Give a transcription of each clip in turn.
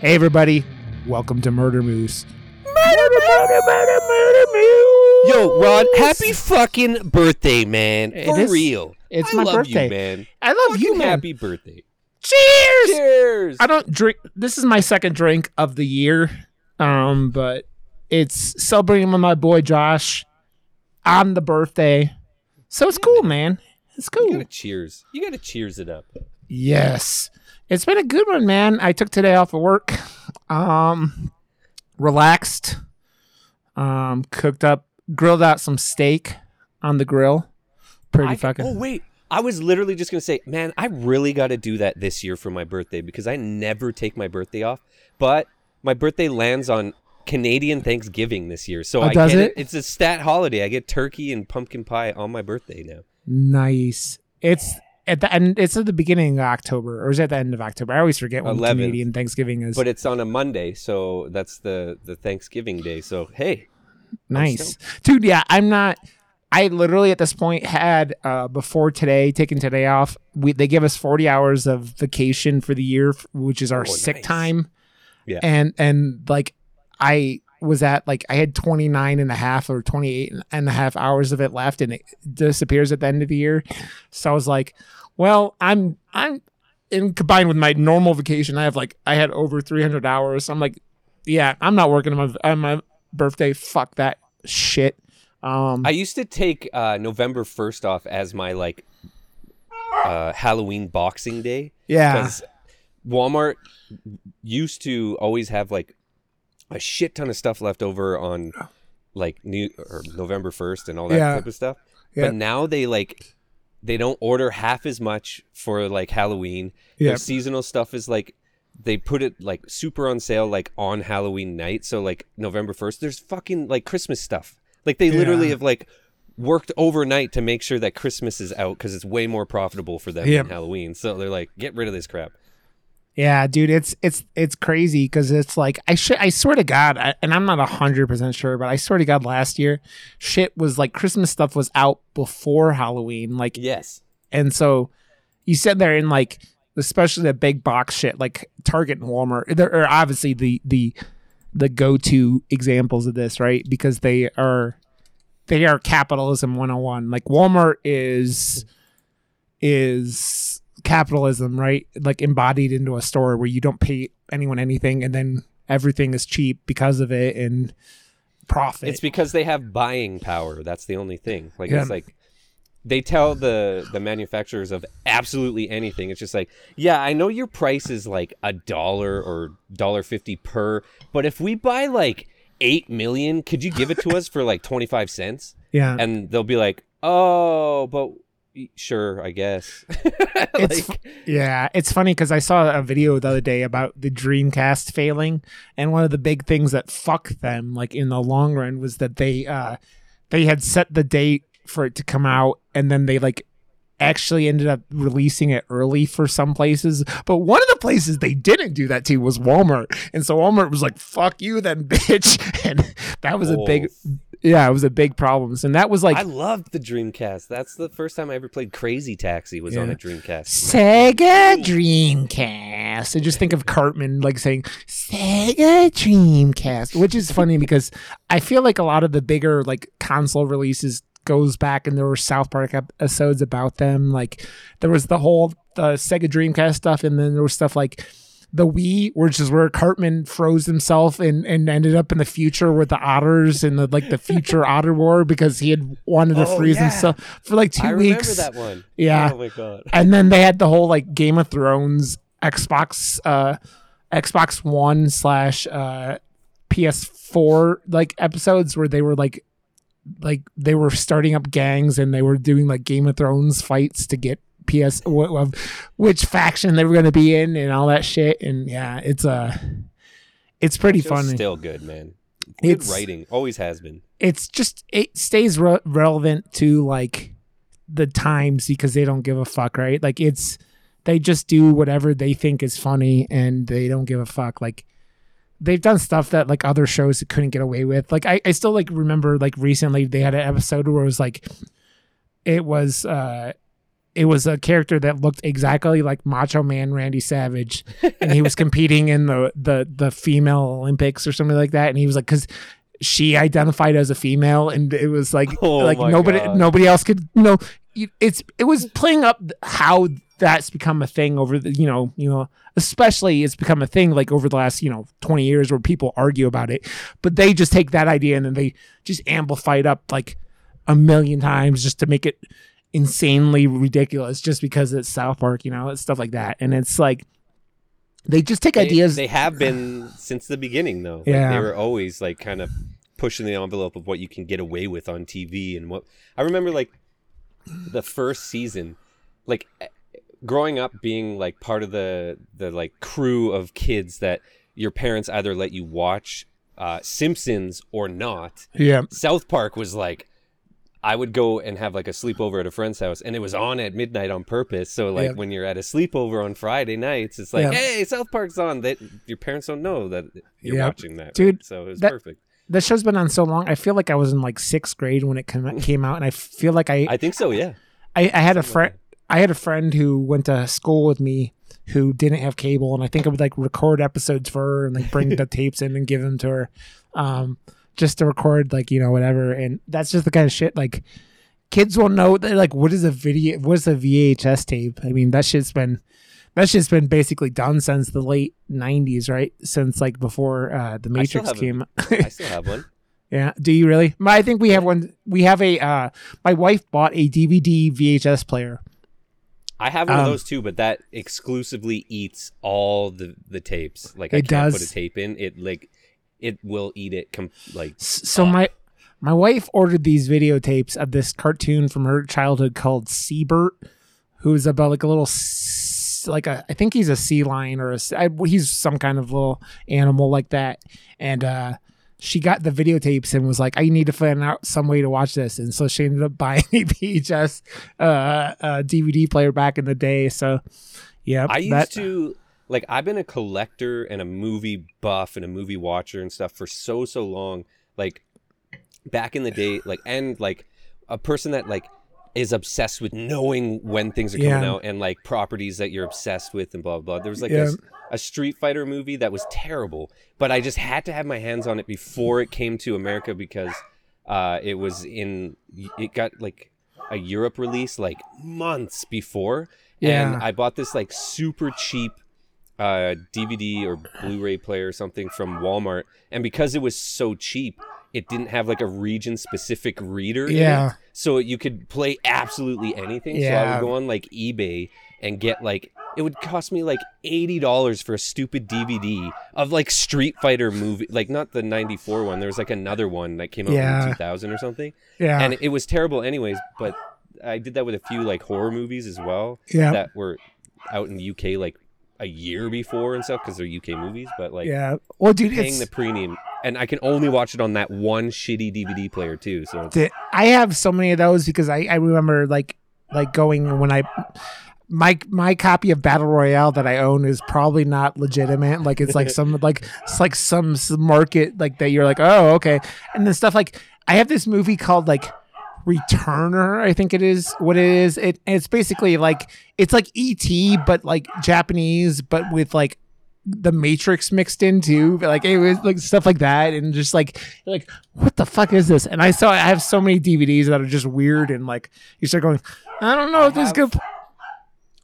Hey, everybody. Welcome to Murder Moose. Yo, Rod, happy fucking birthday, man. For real. It's I my birthday. You, man. I love you, man. happy birthday. Cheers! Cheers. I don't drink. This is my second drink of the year, um, but it's celebrating with my boy Josh on the birthday, so it's cool, man. It's You cool. gotta cheers. You gotta cheers it up. Yes, it's been a good one, man. I took today off of work, um, relaxed, um, cooked up, grilled out some steak on the grill. Pretty I- fucking. Oh wait, I was literally just gonna say, man, I really got to do that this year for my birthday because I never take my birthday off. But my birthday lands on Canadian Thanksgiving this year, so Oh, I does get it? It's a stat holiday. I get turkey and pumpkin pie on my birthday now. Nice. It's at the end. It's at the beginning of October, or is it at the end of October? I always forget when 11th. Canadian Thanksgiving is. But it's on a Monday, so that's the the Thanksgiving day. So hey, nice, dude. Yeah, I'm not. I literally at this point had uh, before today, taking today off. We they give us 40 hours of vacation for the year, which is our Oh, sick nice. time. Yeah. and and like I was at like I had 29 and a half or 28 and a half hours of it left and it disappears at the end of the year. So I was like, well, I'm I'm in combined with my normal vacation, I have like I had over 300 hours. I'm like, yeah, I'm not working on my on my birthday. Fuck that shit. Um I used to take uh, November first off as my like uh, Halloween Boxing Day yeah. because Walmart used to always have like a shit ton of stuff left over on like new or November first and all that Yeah. type of stuff. Yeah. But now they like they don't order half as much for like Halloween. Yeah. Their seasonal stuff is like they put it like super on sale like on Halloween night. So like November first, there's fucking like Christmas stuff. Like they literally Yeah. have like worked overnight to make sure that Christmas is out because it's way more profitable for them Yep. than Halloween. So they're like, get rid of this crap. Yeah, dude, it's it's it's crazy because it's like I sh- I swear to God, I, and I'm not hundred percent sure, but I swear to God, last year, shit was like Christmas stuff was out before Halloween, like, Yes. and so you sit there and like, especially the big box shit like Target and Walmart, there are obviously the the the go to examples of this, right? Because they are they are capitalism 101. Like Walmart is is capitalism, right? Like embodied into a store where you don't pay anyone anything and then everything is cheap because of it and profit. It's because they have buying power. That's the only thing. Like Yeah. it's like they tell the the manufacturers of absolutely anything. It's just like, yeah, I know your price is like a dollar or dollar fifty per, but if we buy like eight million, could you give it to us for like twenty five cents? yeah. And they'll be like, oh, but sure, I guess. It's Like, Yeah, it's funny because I saw a video the other day about the Dreamcast failing, and one of the big things that fucked them, like in the long run, was that they uh they had set the date for it to come out, and then they like actually ended up releasing it early for some places. But one of the places they didn't do that to was Walmart, and so Walmart was like, "Fuck you, then, bitch," and that was a big, Oh. yeah, it was a big problem. And that was like I loved the Dreamcast. That's the first time I ever played Crazy Taxi was on a Dreamcast. Sega Dreamcast. I just think of Cartman like saying Sega Dreamcast, which is funny because I feel like a lot of the bigger like console releases goes back and there were South Park episodes about them. Like there was the whole the Sega Dreamcast stuff, and then there was stuff like the Wii, which is where Cartman froze himself and, and ended up in the future with the otters and the like the future otter war because he had wanted to Oh, freeze yeah. himself for like two I remember weeks. that one. Yeah. Oh my god. and then they had the whole like Game of Thrones Xbox uh Xbox One slash uh PS4 like episodes where they were like like they were starting up gangs and they were doing like Game of Thrones fights to get PS of which faction they were going to be in and all that shit and yeah it's uh it's pretty funny Still good, man. Good It's- writing. Always has been. it's just it stays re- relevant to like the times because they don't give a fuck, right? Like it's they just do whatever they think is funny and they don't give a fuck. Like they've done stuff that like other shows couldn't get away with. Like I, I still like remember like recently they had an episode where it was like it was uh it was a character that looked exactly like Macho Man Randy Savage, and he was competing in the the the female Olympics or something like that. And he was like, because she identified as a female, and it was like Oh like nobody God. nobody else could you know. It's it was playing up how that's become a thing over the you know you know especially it's become a thing like over the last you know 20 years where people argue about it but they just take that idea and then they just amplify it up like a million times just to make it insanely ridiculous just because it's South Park, you know, it's stuff like that. And it's like they just take They- ideas. They, have been since the beginning, though. Like, Yeah. they were always like kind of pushing the envelope of what you can get away with on TV and what I remember like the first season, like growing up being like part of the the like crew of kids that your parents either let you watch uh, Simpsons or not. yeah. South Park was like I would go and have like a sleepover at a friend's house and it was on at midnight on purpose. So like Yeah. when you're at a sleepover on Friday nights, it's like, Yeah. hey, South Park's on. That your parents don't know that you're Yep. watching that. Dude, right? So it was that- perfect. The show's been on so long. I feel like I was in like sixth grade when it came came out, and I feel like I I think so, yeah. I, I had a friend I had a friend who went to school with me who didn't have cable, and I think I would like record episodes for her and like bring the tapes in and give them to her, um, just to record like you know whatever. And that's just the kind of shit like kids will know. They're like, what is a video? What is a VHS tape? I mean, that shit's been that shit's been basically done since the late '90s, right? Since like before uh, the Matrix came. I still have one. Yeah. Do you really? I think we have one. We have a. Uh, my wife bought a DVD VHS player. I have one Um, of those too, but that exclusively eats all the the tapes. Like I can't put a tape in. It like it will eat it. Com- like So my my wife ordered these videotapes of this cartoon from her childhood called Seabert, who's about like a little like a I think he's a sea lion or a he's some kind of little animal like that, and uh, she got the videotapes and was like, I need to find out some way to watch this, and so she ended up buying a VHS uh, uh, DVD player back in the day. So yeah, I used that, to like I've been a collector and a movie buff and a movie watcher and stuff for so so long. Like back in the day, like and like a person that like is obsessed with knowing when things are coming Yeah. out and like properties that you're obsessed with and blah blah. blah. There was like Yeah. a, a Street Fighter movie that was terrible, but I just had to have my hands on it before it came to America because uh, it was in it got like a Europe release like months before. Yeah. And I bought this like super cheap uh, DVD or Blu-ray player or something from Walmart, and because it was so cheap, it didn't have like a region-specific reader. Yeah. So you could play absolutely anything. Yeah. So I would go on like eBay and get like it would cost me like eighty dollars for a stupid DVD of like Street Fighter movie, like not the '94 one. There was like another one that came out Yeah. in 2000 or something, yeah, and it was terrible anyways. But I did that with a few like horror movies as well yeah, that were out in the UK like a year before and stuff because they're UK movies. But like yeah. Well, dude, paying the premium, and I can only watch it on that one shitty DVD player too. So I have so many of those because I, I remember like like going when I my my copy of Battle Royale that I own is probably not legitimate. Like it's like some like it's like some, market like that you're like oh okay, and then stuff like I have this movie called like Returner I think it is what it is. It it's basically like it's like ET but like Japanese but with like the Matrix mixed in too, like it was like stuff like that, and just like like what the fuck is this? And I saw I have so many DVDs that are just weird, and like you start going, I don't know if this is good.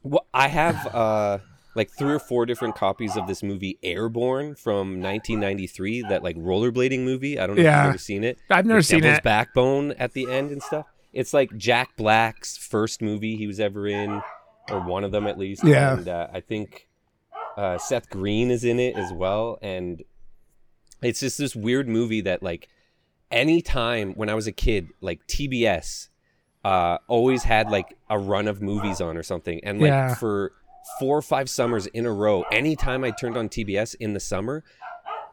well, I have uh like three or four different copies of this movie Airborne from 1993, that like rollerblading movie. I don't know if Yeah. you've ever seen it. I've never seen Devil's it. Backbone at the end and stuff. It's like Jack Black's first movie he was ever in, or one of them at least. Yeah. And uh, I think uh, Seth Green is in it as well. And it's just this weird movie that, like, anytime when I was a kid, like TBS uh, always had like a run of movies on or something. And like Yeah. for four or five summers in a row, anytime I turned on TBS in the summer,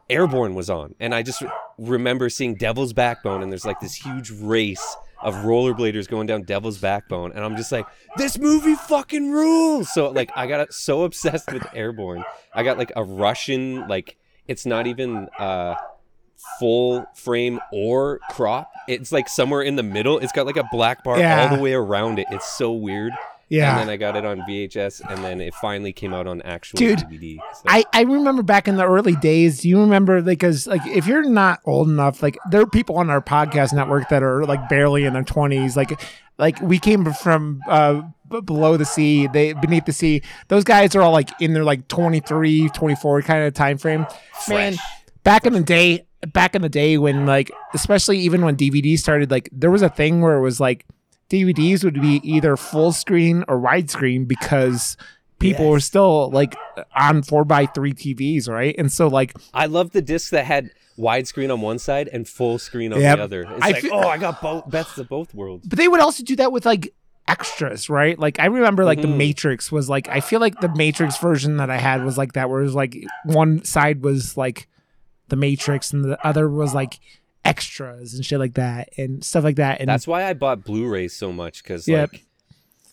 Airborne was on, and I just remember seeing Devil's Backbone, and there's like this huge race of rollerbladers going down Devil's Backbone, and I'm just like, this movie fucking rules. So like, I got so obsessed with Airborne. I got like a Russian like, it's not even uh full frame or crop. It's like somewhere in the middle. It's got like a black bar Yeah. all the way around it. It's so weird. Yeah. And then I got it on VHS, and then it finally came out on actual Dude, DVD. So. I, I remember back in the early days. Do you remember because like if you're not old enough, like there are people on our podcast network that are like barely in their twenties. Like like we came from uh below the sea, they beneath the sea. Those guys are all like in their like 23, 24 kind of time frame. Man, back in the day, back in the day when like especially even when DVD started, like there was a thing where it was like DVDs would be either full screen or widescreen because people were still like on four by three TVs, right? And so like I love the disc that had widescreen on one side and full screen on the other. It's I like, fe- oh, I got both best of both worlds. but they would also do that with like extras, right? Like I remember like the Mhm. Matrix was like I feel like the Matrix version that I had was like that where it was like one side was like the Matrix and the other was like extras and shit like that and stuff like that. And That's why I bought Blu-rays so much because, Yep. like,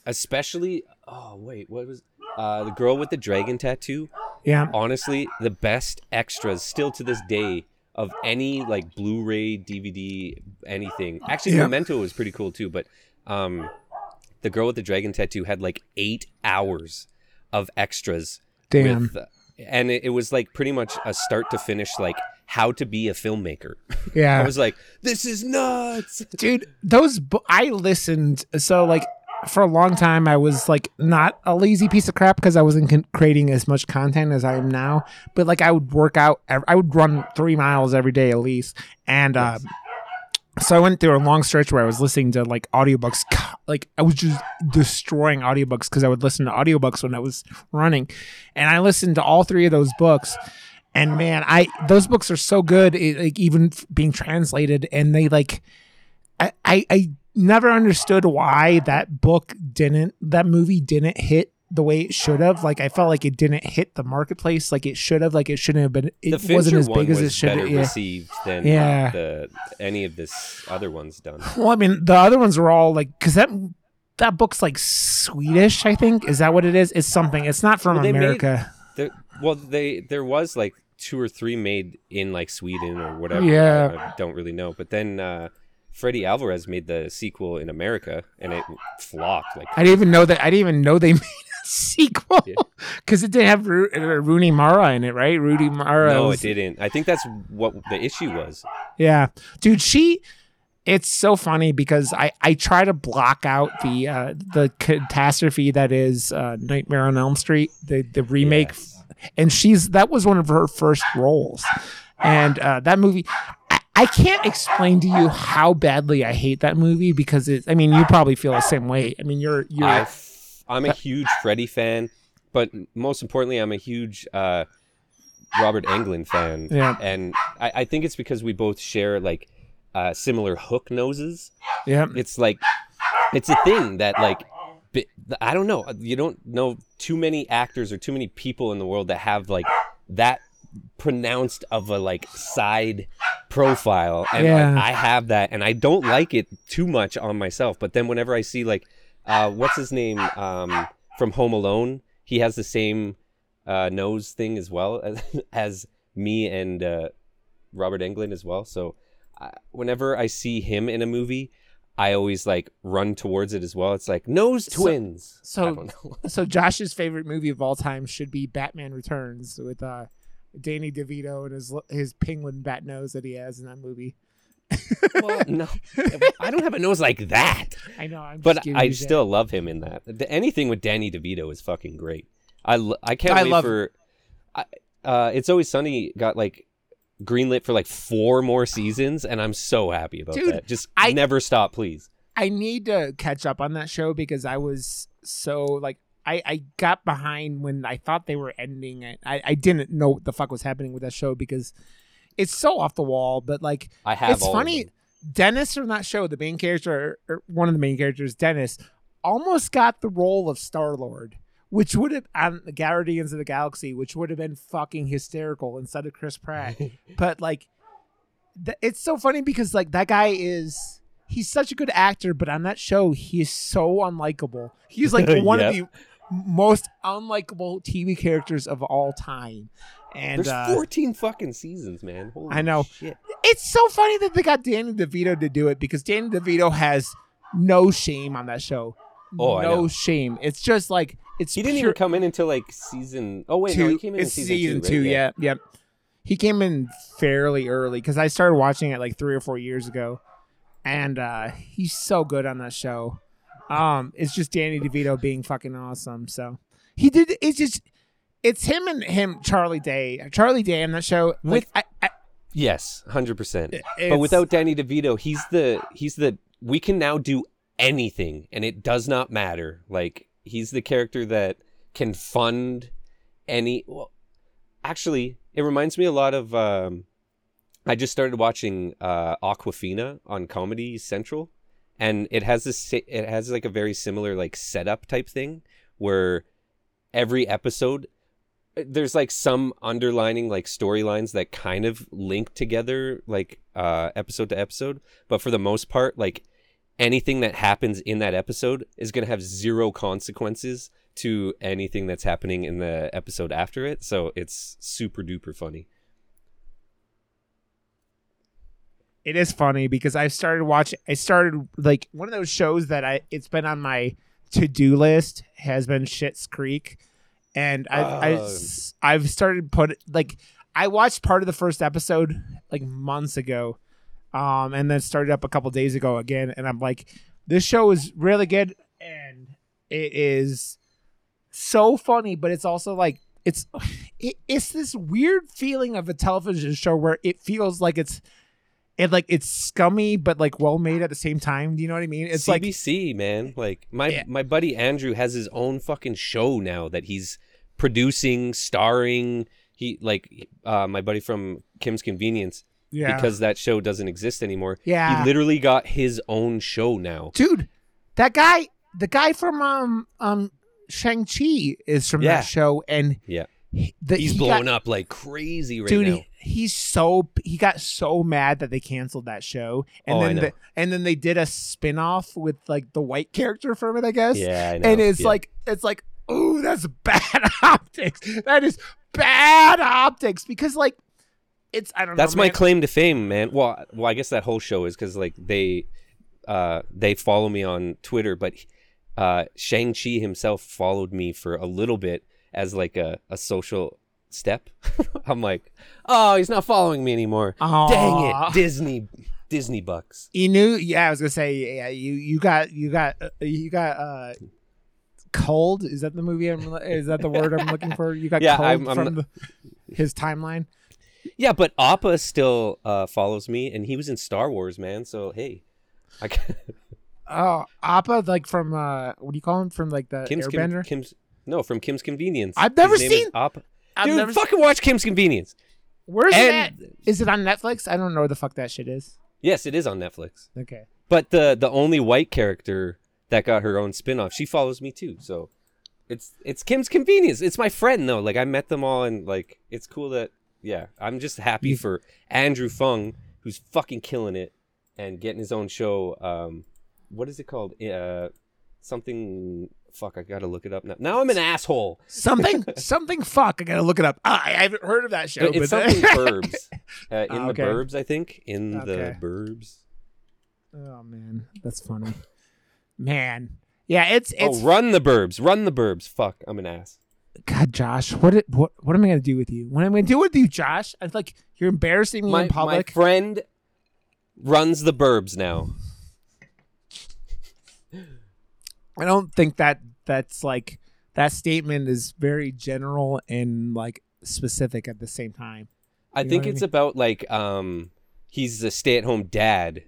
especially. Oh wait, what was uh, the girl with the dragon tattoo? yeah. Honestly, the best extras still to this day of any like Blu-ray, DVD, anything. Actually, Yeah. Memento was pretty cool too, but um, the girl with the dragon tattoo had like eight hours of extras Damn. with and it, it was like pretty much a start to finish like how to be a filmmaker. Yeah. i was like this is nuts. Dude those bu- i listened so like for a long time i was like not a lazy piece of crap because i wasn't con- creating as much content as i am now but like i would work out ev- i would run three miles every day at least and um so i went through a long stretch where i was listening to like audiobooks like i was just destroying audiobooks because i would listen to audiobooks when i was running and i listened to all three of those books and oh. man i those books are so good it, like even being translated and they like I, I I never understood why that book didn't that movie didn't hit the way it should have. Like I felt like it didn't hit the marketplace like it should have. Like it shouldn't have been. It wasn't as one big as it should better have. Yeah. received than uh, Yeah. the any of this other ones done Well, I mean, the other ones were all like because that that book's like Swedish. I think is that what it is? It's something. It's not from Well, they made- America. there, well they there was like two or three made in like sweden or whatever Yeah. i, I don't really know but then uh Freddie Alvarez made the sequel in America, and it flopped. Like I didn't even know that. I didn't even know they made a sequel Yeah. because it didn't have Ru- uh, Rooney Mara in it, right? Rudy Mara. no, was- it didn't. I think that's what the issue was. Yeah, dude, she. It's so funny because I I try to block out the uh, the catastrophe that is uh, Nightmare on Elm Street, the the remake, Yes. And she's that was one of her first roles, and uh, that movie. I, I can't explain to you how badly I hate that movie because it. I mean, you probably feel the same way. I mean, you're you're. I I'm a huge Freddy fan, but most importantly, I'm a huge uh, Robert Englund fan. Yeah. And I, I think it's because we both share like uh, similar hook noses. yeah, It's like it's a thing that like I don't know. You don't know too many actors or too many people in the world that have like that pronounced of a like side profile and like, Yeah. I have that and I don't like it too much on myself but then whenever I see like uh what's his name um from Home Alone he has the same uh nose thing as well as, as me and uh Robert Englund as well so uh, whenever I see him in a movie I always like run towards it as well it's like nose twins so- so Josh's favorite movie of all time should be Batman Returns with uh Danny DeVito and his his penguin bat nose that he has in that movie. well, no I don't have a nose like that I know, I'm but I still love him in that. Anything with Danny DeVito is fucking great. I, I can't I wait love- for. I, uh, it's always sunny got like greenlit for like four more seasons, and I'm so happy about Dude, that. Just I- never stop, please. I need to catch up on that show because I was so like I, I got behind when I thought they were ending it. I, I didn't know what the fuck was happening with that show because it's so off the wall. But like I have. it's funny. Dennis from that show, the main character, or one of the main characters, Dennis, almost got the role of Star Lord, which would have on the Guardians of the Galaxy, which would have been fucking hysterical instead of Chris Pratt. but like, th- it's so funny because like that guy is he's such a good actor, but on that show, he is so unlikable. He's like one of the most unlikable TV characters of all time. And There's uh, 14 fucking seasons, man. Holy I know. Shit. it's so funny that they got Danny DeVito to do it because Danny DeVito has no shame on that show. Oh, no shame. It's just like it's He didn't pure even come in until like season. Oh wait, two. no, he came in it's in season, two. right? yeah, yep. He came in fairly early because I started watching it like three or four years ago, and uh, he's so good on that show. Um, it's just Danny DeVito being fucking awesome. So he did. It's just it's him and him, Charlie Day. Charlie Day on that show. Like, I, I, Yes, hundred percent. But without Danny DeVito, he's the he's the we can now do anything, and it does not matter. Like he's the character that can fund any. Well, actually, it reminds me a lot of. Um, I just started watching uh, Awkwafina on Comedy Central, and it has this. It has like a very similar like setup type thing where every episode there's like some underlining like storylines that kind of link together like uh episode to episode but for the most part like anything that happens in that episode is going to have zero consequences to anything that's happening in the episode after it so it's super duper funny it is funny because I started watching. I started like one of those shows that I. It's been on my to do list. Has been Schitt's Creek, and I've I, um. Oh. have started put like I watched part of the first episode like months ago, um, and then started up a couple days ago again, and I'm like, this show is really good, and it is so funny, but it's also like it's it, it's this weird feeling of a television show where it feels like it's it like it's scummy but like well made at the same time. Do you know what I mean? It's like CBC, man. Like my Yeah. my buddy Andrew has his own fucking show now that he's producing, starring. He like uh, my buddy from Kim's Convenience yeah, because that show doesn't exist anymore. Yeah. he literally got his own show now. dude, that guy, the guy from um um Shang Chi is from Yeah. that show, and Yeah, he, the, he's he blowing got, up like crazy right Dude, now. he, he's so he got so mad that they canceled that show, and Oh, then the, and then they did a spin off with like the white character from it, I guess. Yeah, I and it's Yeah. like it's like ooh that's bad optics that is bad optics because like it's i don't that's know That's my claim to fame, man. Well, well, I guess that whole show is because like they, uh, they follow me on Twitter, but uh, Shang Chi himself followed me for a little bit as like a, a social step. I'm like, oh, he's not following me anymore. Dang it, Disney, Disney bucks. you knew yeah i was gonna say yeah you you got you got uh, you got uh cold is that the movie i'm is that the word i'm looking for you got Yeah, cold I'm- I'm from the, his timeline Yeah, but Appa still uh, follows me, and he was in Star Wars, man. So hey, I can, oh appa like from uh what do you call him from like the Kim's airbender Kim's no from Kim's Convenience. I've never His name is seen- Appa. I've Dude, never fucking watch Kim's Convenience. where's it And is it on netflix i don't know where the fuck that shit is yes, it is on Netflix. okay But the the only white character that got her own spin-off, she follows me too. So it's it's Kim's Convenience. It's my friend though. Like I met them all and like it's cool that yeah, I'm just happy for Andrew Phung who's fucking killing it and getting his own show. Um what is it called? Uh something fuck, I got to look it up now. Now I'm an asshole. something something fuck i gotta look it up Ah, i haven't heard of that show it's but something burbs. Uh, in Ah, the burbs, I think. In the burbs. oh man that's funny man yeah it's it's oh, run the burbs. Run the burbs. Fuck, I'm an ass. God, Josh, what it, what what am I gonna do with you? What am I gonna do with you, Josh? I like you're embarrassing me my, in public. my friend runs the burbs now. I don't think that that's like that statement is very general and like specific at the same time. I You know think what I it's mean? about like um he's a stay-at-home dad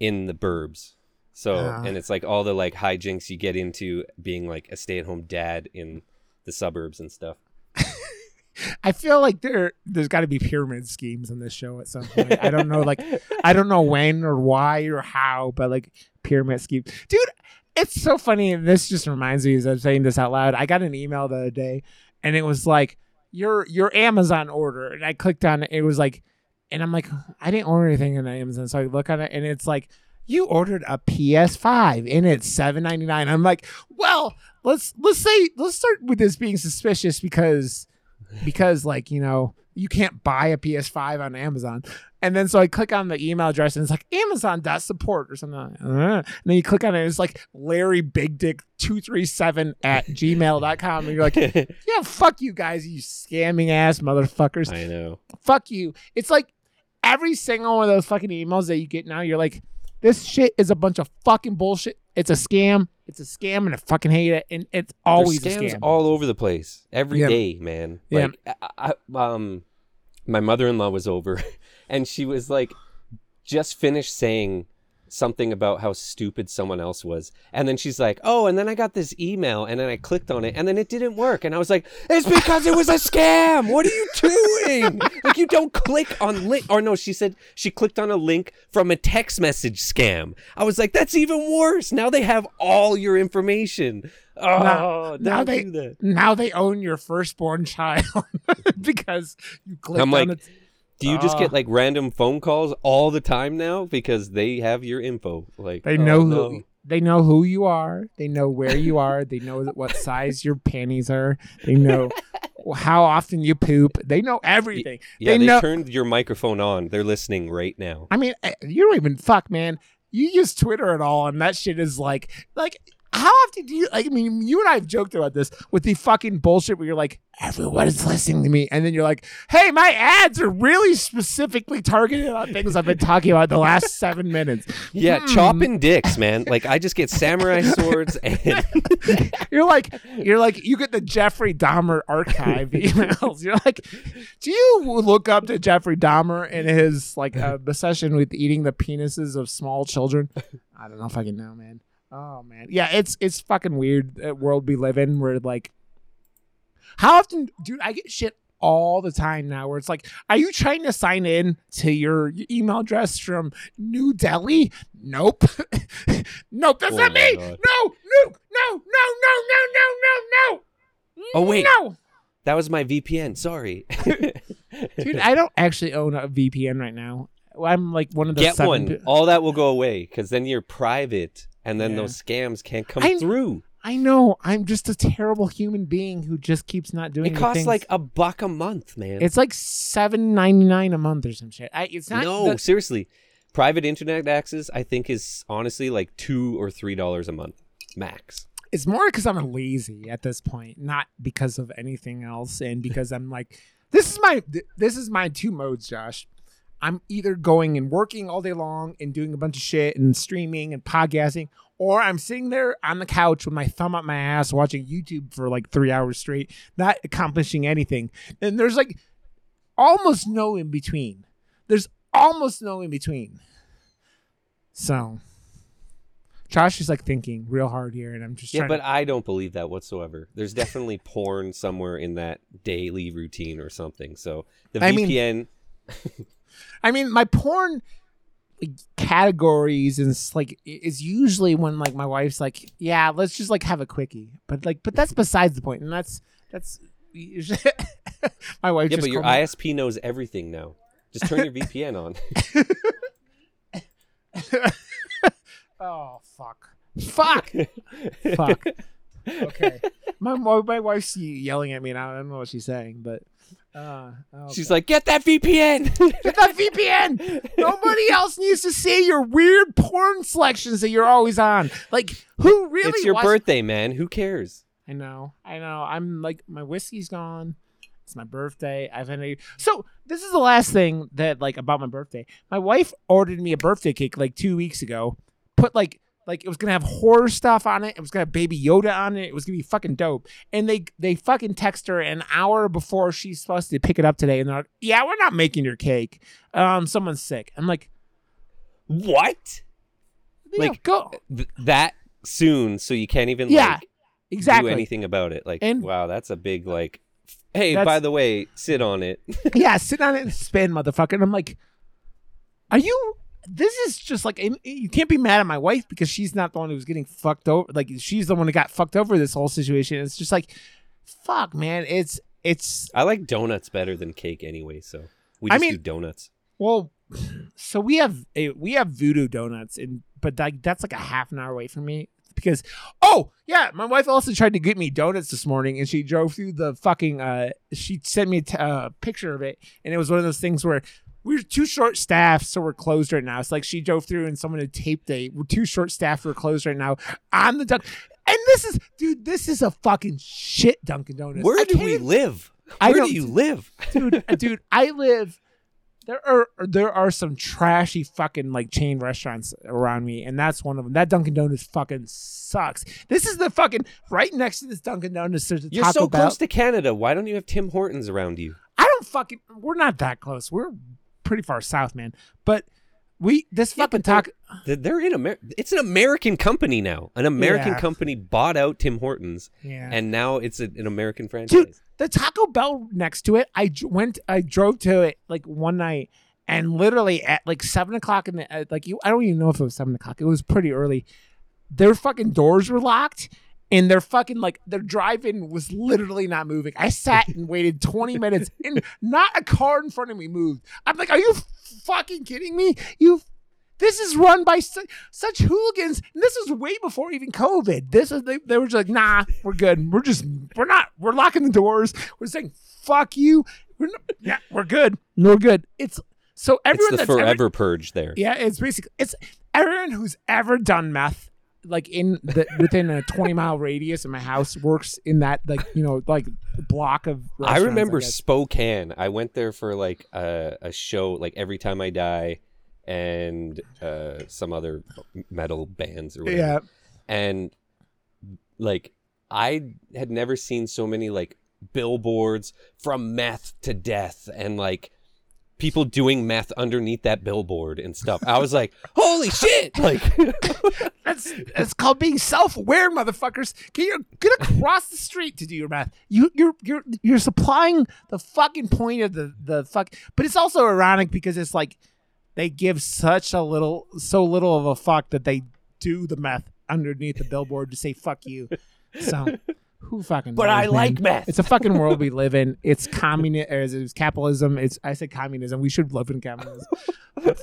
in the burbs. So Ah. and it's like all the like hijinks you get into being like a stay-at-home dad in the suburbs and stuff. I feel like there there's got to be pyramid schemes in this show at some point. I don't know, like I don't know when or why or how, but like pyramid scheme, dude. It's so funny, and this just reminds me as I'm saying this out loud. I got an email the other day, and it was like your your Amazon order, and I clicked on it. It was like, and I'm like, I didn't order anything on Amazon, so I look on it, and it's like you ordered a PS5 and it's seven ninety nine. I'm like, well, let's let's say let's start with this being suspicious because because like you know you can't buy a PS5 on Amazon. And then so I click on the email address and it's like Amazon dot support or something. Like and then you click on it and it's like Larry Big Dick 237 at gmail.com. And you're like, yeah, fuck you guys, you scamming ass motherfuckers. I know. Fuck you. It's like every single one of those fucking emails that you get now, you're like, this shit is a bunch of fucking bullshit. It's a scam. It's a scam, and I fucking hate it. And it's always There's a scams scam. all over the place every day, Yeah. man. Yeah. Like, I, I, um, my mother-in-law was over, and she was like, just finished saying something about how stupid someone else was, and then she's like, "Oh, and then I got this email, and then I clicked on it, and then it didn't work," and I was like, "It's because it was a scam. What are you doing? like, you don't click on link, or no?" She said she clicked on a link from a text message scam. I was like, "That's even worse. Now they have all your information." Oh, Now- now they- now they own your firstborn child because you clicked I'm on like, it. Do you just Ah. get like random phone calls all the time now because they have your info? Like They oh, know who no. they know who you are. They know where you are. They know what size your panties are. They know how often you poop. They know everything. Yeah, they they, know- turned your microphone on. They're listening right now. I mean, eh, you don't even fuck, man. You use Twitter at all, and that shit is like, like, how often do you? Like, I mean, you and I have joked about this with the fucking bullshit where you're like, everyone is listening to me, and then you're like, hey, my ads are really specifically targeted on things I've been talking about the last seven minutes. Yeah, Hmm. chopping dicks, man. Like I just get samurai swords and You're like, you're like, you get the Jeffrey Dahmer archive emails. You're like, do you look up to Jeffrey Dahmer and his like uh, obsession with eating the penises of small children? I don't know if I can know, man. Oh man, yeah, it's it's fucking weird that world we live in where like, how often, dude? I get shit all the time now where it's like, are you trying to sign in to your email address from New Delhi? Nope, nope, that's Oh not me. God. No, no, no, no, no, no, no, no, no. Oh, wait. no, that was my VPN. Sorry. dude, I don't actually own a VPN right now. I'm like one of the Get seven one. All that will go away because then you're private, and then Yeah. those scams can't come I- through. I know. I'm just a terrible human being who just keeps not doing. It costs things. like a buck a month, man. it's like seven ninety nine a month or some shit. I, it's not. no, the- seriously. Private internet access, I think, is honestly like two or three dollars a month max. it's more because I'm lazy at this point, not because of anything else, and because I'm like, this is my th- this is my two modes, Josh. I'm either going and working all day long and doing a bunch of shit and streaming and podcasting, or I'm sitting there on the couch with my thumb up my ass watching YouTube for like three hours straight, not accomplishing anything. And there's like almost no in between. There's almost no in between. So, Josh is like thinking real hard here, and I'm just Yeah, but to- I don't believe that whatsoever. There's definitely porn somewhere in that daily routine or something. So the I mean- VPN, I mean, my porn like, categories and like is usually when like my wife's like, yeah, let's just like have a quickie, but like, but that's besides the point, and that's that's my wife. yeah, but your me- ISP knows everything now. Just turn your VPN on. oh fuck, fuck, fuck. Okay, my my my wife's yelling at me now. I don't know what she's saying, but uh, She's like, "Get that VPN." Get that VPN. Nobody else needs to see your weird porn selections that you're always on. Like, who really? it's your wants- birthday, man. Who cares? I know. I know. I'm like, my whiskey's gone. It's my birthday. I've had a so. This is the last thing that like about my birthday. My wife ordered me a birthday cake like two weeks ago. Put like like it was gonna have horror stuff on it. It was gonna have Baby Yoda on it. It was gonna be fucking dope. And they they fucking text her an hour before she's supposed to pick it up today, and they're like, "Yeah, we're not making your cake. Um, someone's sick." I'm like, What? Like, go Th- that soon, so you can't even yeah, like exactly. do anything about it. Like, And- wow, that's a big like. Hey, by the way, sit on it. yeah, sit on it and spin, motherfucker. And I'm like, are you? This is just like you can't be mad at my wife because she's not the one who's getting fucked over. Like she's the one that got fucked over this whole situation. It's just like, fuck, man. It's it's I like donuts better than cake anyway, so we I just mean- do donuts. well, so we have a, we have Voodoo Donuts, and but like that's like a half an hour away from me because oh yeah, my wife also tried to get me donuts this morning, and she drove through the fucking. uh She sent me a t- uh, picture of it, and it was one of those things where. We're too short staffed, so we're closed right now. It's like she drove through and someone had taped a. We're too short staffed, we're closed right now. I'm the duck, and this is, dude, this is a fucking shit Dunkin' Donuts. Where I do we live? Where do you live? dude, uh, dude, I live. There are there are some trashy fucking like chain restaurants around me, and that's one of them. That Dunkin' Donuts fucking sucks. This is the fucking right next to this Dunkin' Donuts. There's a You're Taco so Bell. close to Canada. Why don't you have Tim Hortons around you? I don't fucking. We're not that close. We're pretty far south, man. But we this Yeah, fucking but they're-. They're in America. It's an American company now. An American Yeah. company bought out Tim Hortons, Yeah. and now it's a, an American franchise. Dude, the Taco Bell next to it, I went, I drove to it like one night, and literally at like seven o'clock in the, uh, like you, I don't even know if it was seven o'clock. It was pretty early. Their fucking doors were locked, and their fucking like their drive-in was literally not moving. I sat and waited twenty minutes, and not a car in front of me moved. I'm like, are you fucking kidding me? You. This is run by su- such hooligans, and this was way before even COVID. This is they, they were just like, nah, we're good. We're just we're not we're locking the doors. We're saying fuck you. We're not, yeah, we're good. We're good. It's so It's everyone the that's ever- forever purge there. yeah, it's basically it's everyone who's ever done meth, like in the within a twenty mile radius of my house, works in that like you know like block of. I remember guess. Spokane. I went there for like a, a show, like Every Time I Die, and uh, some other metal bands or whatever. Yeah, and like I had never seen so many like billboards from meth to death and like people doing meth underneath that billboard and stuff. I was like, holy shit! Like that's that's called being self aware, motherfuckers. Can you get across the street to do your math. You you're you're you're supplying the fucking point of the the fuck. But it's also ironic because it's like they give such a little so little of a fuck that they do the meth underneath the billboard to say fuck you. So who fucking But knows, I man? like meth. It's a fucking world we live in. It's communism or is it capitalism. It's I said communism. We should live in capitalism.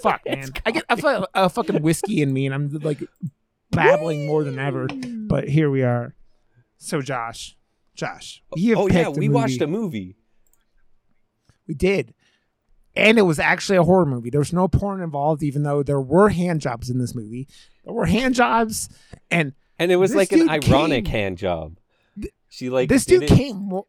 Fuck man. I get I feel a fucking whiskey in me and I'm like babbling more than ever. But here we are. So Josh. Josh. Oh yeah, we watched a movie. movie. We did. And it was actually a horror movie. There was no porn involved, even though there were hand jobs in this movie. There were hand jobs, and And it was like an ironic came- hand job. She like this dude came more,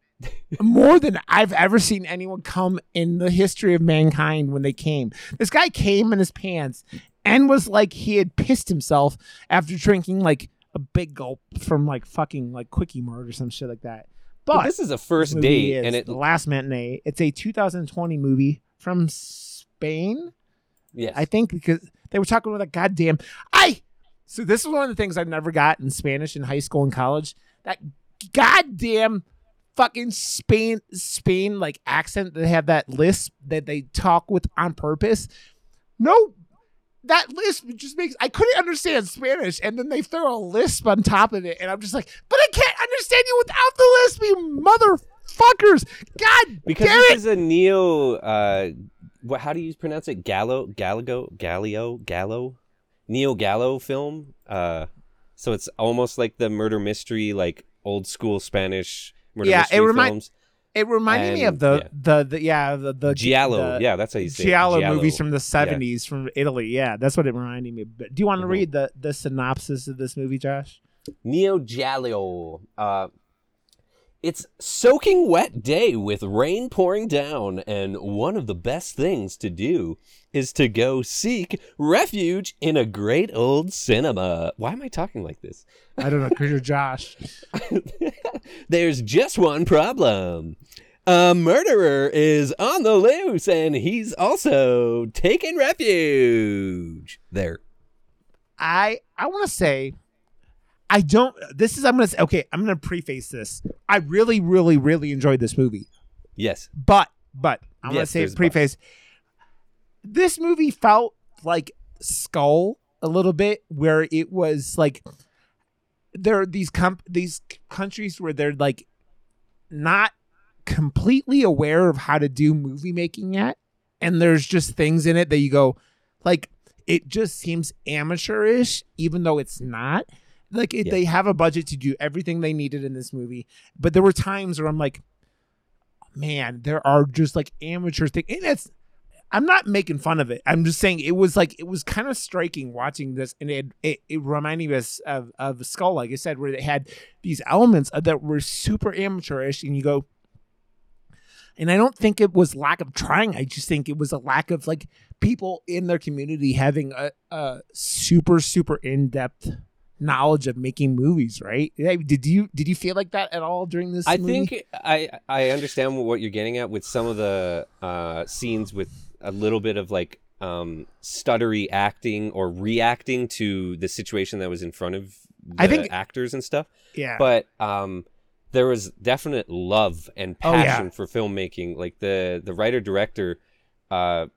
more than I've ever seen anyone come in the history of mankind when they came. This guy came in his pants and was like he had pissed himself after drinking like a big gulp from like fucking like Quickie Mart or some shit like that. But But this is a first date, is and it the last matinee. It's a 2020 movie from Spain. yes, I think because they were talking about a goddamn I. So this is one of the things I've never got in Spanish in high school and college. That goddamn fucking Spain Spain like accent. They have that lisp that they talk with on purpose. No, that lisp just makes I couldn't understand Spanish, and then they throw a lisp on top of it, and I'm just like, but I can't understand you without the lisp, you motherfuckers! God because damn this is a neo. Uh, what? How do you pronounce it? Gallo, Gallego, Gallio, Gallo, neo Gallo film. Uh, so it's almost like the murder mystery, like old school Spanish murder Yeah, it mystery remind- films. It reminded me of the, yeah. the the yeah the the Giallo, the yeah, that's how you say Giallo. Giallo movies from the seventies from Italy. Yeah, that's what it reminded me. of. But do you want to Mhm. read the the synopsis of this movie, Josh? Neo Giallo. Uh, it's soaking wet day with rain pouring down, and one of the best things to do is to go seek refuge in a great old cinema. Why am I talking like this? I don't know because you're Josh. There's just one problem. A murderer is on the loose, and he's also taking refuge there. I I want to say I don't. This is I'm gonna say okay. I'm gonna preface this. I really really really enjoyed this movie, Yes. but but I'm gonna Yes, say preface. but. This movie felt like Skull a little bit, where it was like there are these comp these countries where they're like not completely aware of how to do movie making yet and there's just things in it that you go, like it just seems amateurish, even though it's not. Like it, Yeah. they have a budget to do everything they needed in this movie, but there were times where I'm like, man, there are just like amateur things, and it's. I'm not making fun of it. I'm just saying it was like it was kind of striking watching this, and it it, it reminded us of of Skull, like I said, where they had these elements that were super amateurish, and you go, and I don't think it was lack of trying. I just think it was a lack of like people in their community having a, a super super in depth knowledge of making movies. Right? Did you did you feel like that at all during this? I movie? think I I understand what you're getting at with some of the uh, scenes with a little bit of like um, stuttery acting or reacting to the situation that was in front of the I think- actors and stuff. yeah, But um, there was definite love and Oh, yeah. passion for filmmaking. Like the the writer director uh,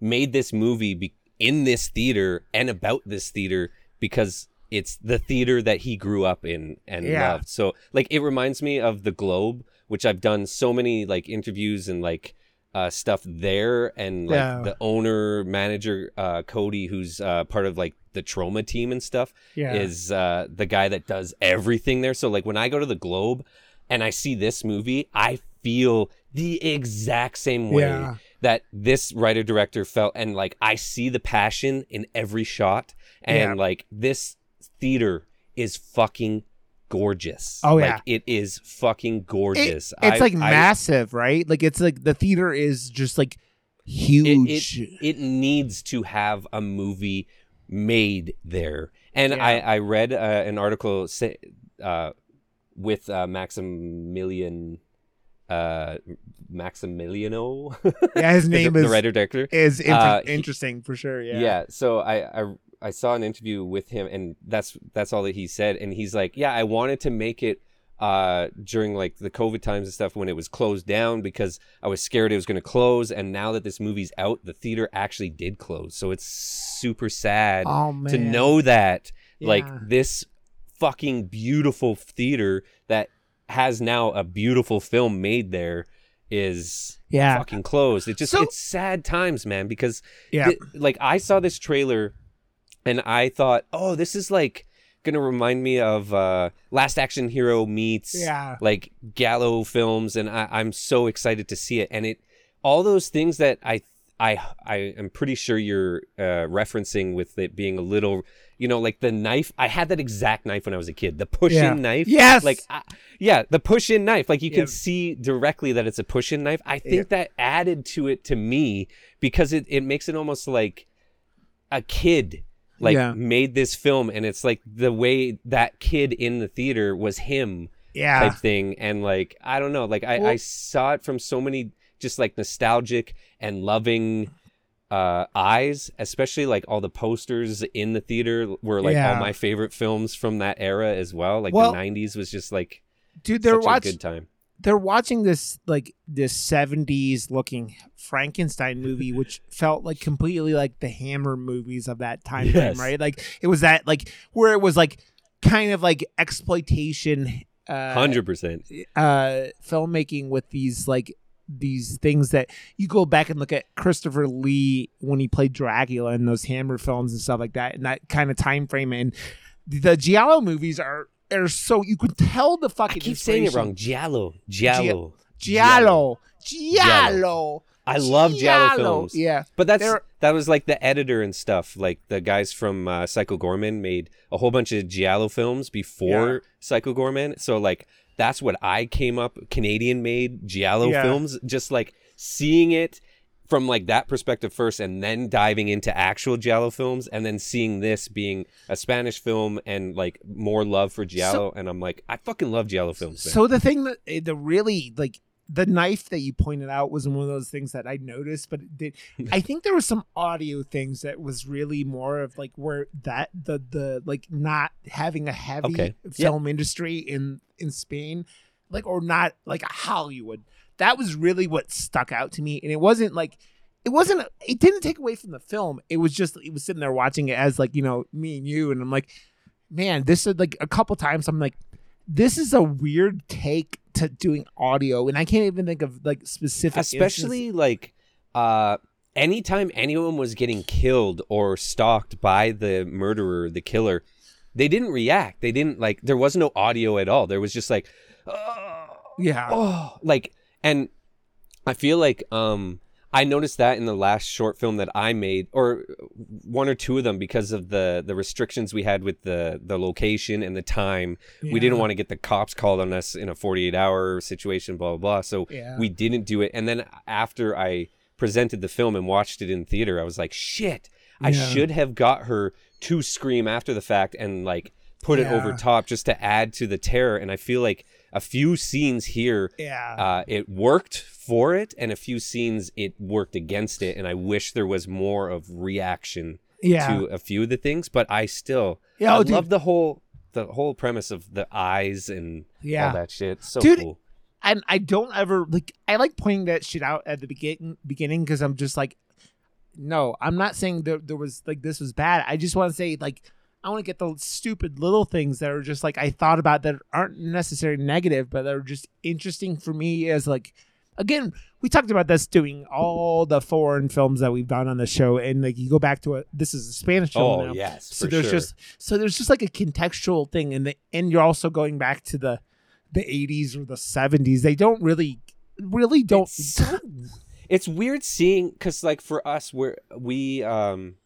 made this movie be- in this theater and about this theater because it's the theater that he grew up in and Yeah. loved. So like it reminds me of the Globe, which I've done so many like interviews and like uh, stuff there, and like Yeah. the owner manager uh, Cody, who's uh, part of like the trauma team and stuff yeah, is uh, the guy that does everything there. So like when I go to the Globe and I see this movie, I feel the exact same way Yeah. that this writer director felt, and like I see the passion in every shot, and like this theater is fucking gorgeous. Oh, Like, yeah. it is fucking It- gorgeous. it's I- like I- massive, right? Like it's like the theater is just like huge. it, it needs to have a movie made there. And Yeah. I, I read uh, an article say, uh, with uh, Maximilian uh, Maximiliano. yeah, his name the, is the writer director. is inter- Uh, he- interesting for sure. Yeah, Yeah. So I, I I saw an interview with him, and that's that's all that he said. And he's like, "Yeah, I wanted to make it." Uh, during like the COVID times and stuff when it was closed down because I was scared it was going to close, and now that this movie's out, the theater actually did close. So it's super sad Oh to know that like this fucking beautiful theater that has now a beautiful film made there is Yeah, fucking closed. It just So- it's sad times, man, because yeah, th- like I saw this trailer and I thought, "Oh, this is like going to remind me of uh Last Action Hero meets yeah, like Gallo films and I, I'm so excited to see it and it all those things that I I I am pretty sure you're uh, referencing with it being a little you know like the knife I had that exact knife when I was a kid the push in Yeah. knife Yes! like I, yeah the push in knife like you Yeah. can see directly that it's a push in knife I think that added to it to me because it, it makes it almost like a kid like Yeah. made this film and it's like the way that kid in the theater was him yeah. type thing and like i don't know like I, I saw it from so many just like nostalgic and loving uh eyes especially like all the posters in the theater were like Yeah. all my favorite films from that era as well like Well, the 90s was just like Dude, they're watching. good time they're watching this like this 70s looking Frankenstein movie which felt like completely like the Hammer movies of that time Yes. frame, right? Like it was that like where it was like kind of like exploitation uh 100% uh filmmaking with these like these things that you go back and look at Christopher Lee when he played Dracula in those Hammer films and stuff like that and that kind of time frame and the Giallo movies are are so you could tell the i fucking keep saying it wrong giallo giallo Giallo. Giallo. i love giallo films Yeah. But that's There- that was like the editor and stuff. Like the guys from uh, Psycho Goreman made a whole bunch of giallo films before Yeah. Psycho Goreman. So like that's what I came up Canadian made giallo Yeah. films. Just like seeing it from like that perspective first, and then diving into actual giallo films, and then seeing this being a Spanish film and like more love for giallo. and I'm like, I fucking love giallo films. Man. So the thing that eh, the really like the knife that you pointed out was one of those things that I noticed, but it did, I think there was some audio things that was really more of like where that the the like not having a heavy Okay. film industry in in Spain, like or not like a Hollywood. That was really what stuck out to me, and it wasn't like it wasn't it didn't take away from the film. It was just it was sitting there watching it as like you know me and you, and I'm like, man, this is like a couple times I'm like, this is a weird take to doing audio, and I can't even think of like specific, instances. especially like uh, anytime anyone was getting killed or stalked by the murderer, the killer, they didn't react. They didn't like. There was no audio at all. There was just like, oh, Yeah. oh, like, and I feel like um I noticed that in the last short film that I made, or one or two of them, because of the the restrictions we had with the the location and the time. We didn't want to get the cops called on us in a 48 hour situation, blah blah blah. So Yeah. we didn't do it. And then after I presented the film and watched it in theater, I was like, shit, I Yeah. should have got her to scream after the fact and like put it over top just to add to the terror. And I feel like a few scenes here Yeah. uh, it worked for it, and a few scenes it worked against it. And I wish there was more of reaction yeah. to a few of the things, but I still Yeah, I oh, dude. love the whole the whole premise of the eyes and Yeah. all that shit. So Dude, cool. and I don't ever like I like pointing that shit out at the begin beginning because I'm just like, no, I'm not saying there there was like this was bad. I just want to say like I want to get the stupid little things that are just like I thought about that aren't necessarily negative, but that are just interesting for me as like again we talked about this doing all the foreign films that we've done on the show and like you go back to a this is a Spanish film Oh now. yes, so there's sure. just so there's just like a contextual thing and the and you're also going back to the the 80s or the 70s they don't really really don't It's it's weird seeing because like for us we're we um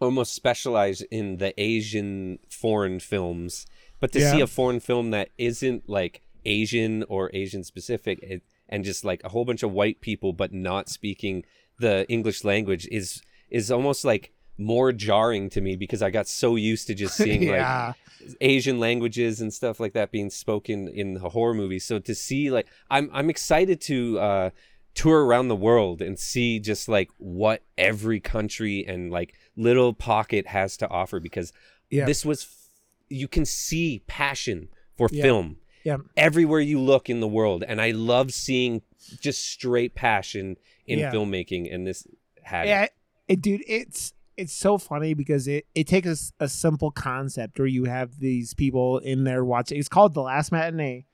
almost specialize in the asian foreign films. But to see a foreign film that isn't like asian or asian specific it, and just like a whole bunch of white people but not speaking the english language is is almost like more jarring to me because i got so used to just seeing like Asian languages and stuff like that being spoken in the horror movies. So to see like I'm I'm excited to uh tour around the world and see just like what every country and like little pocket has to offer because Yeah. this was f- you can see passion for Yeah. film yeah everywhere you look in the world and I love seeing just straight passion in Yeah. filmmaking and this had it. yeah it, dude it's it's so funny because it it takes a simple concept where you have these people in there watching it's called the last matinee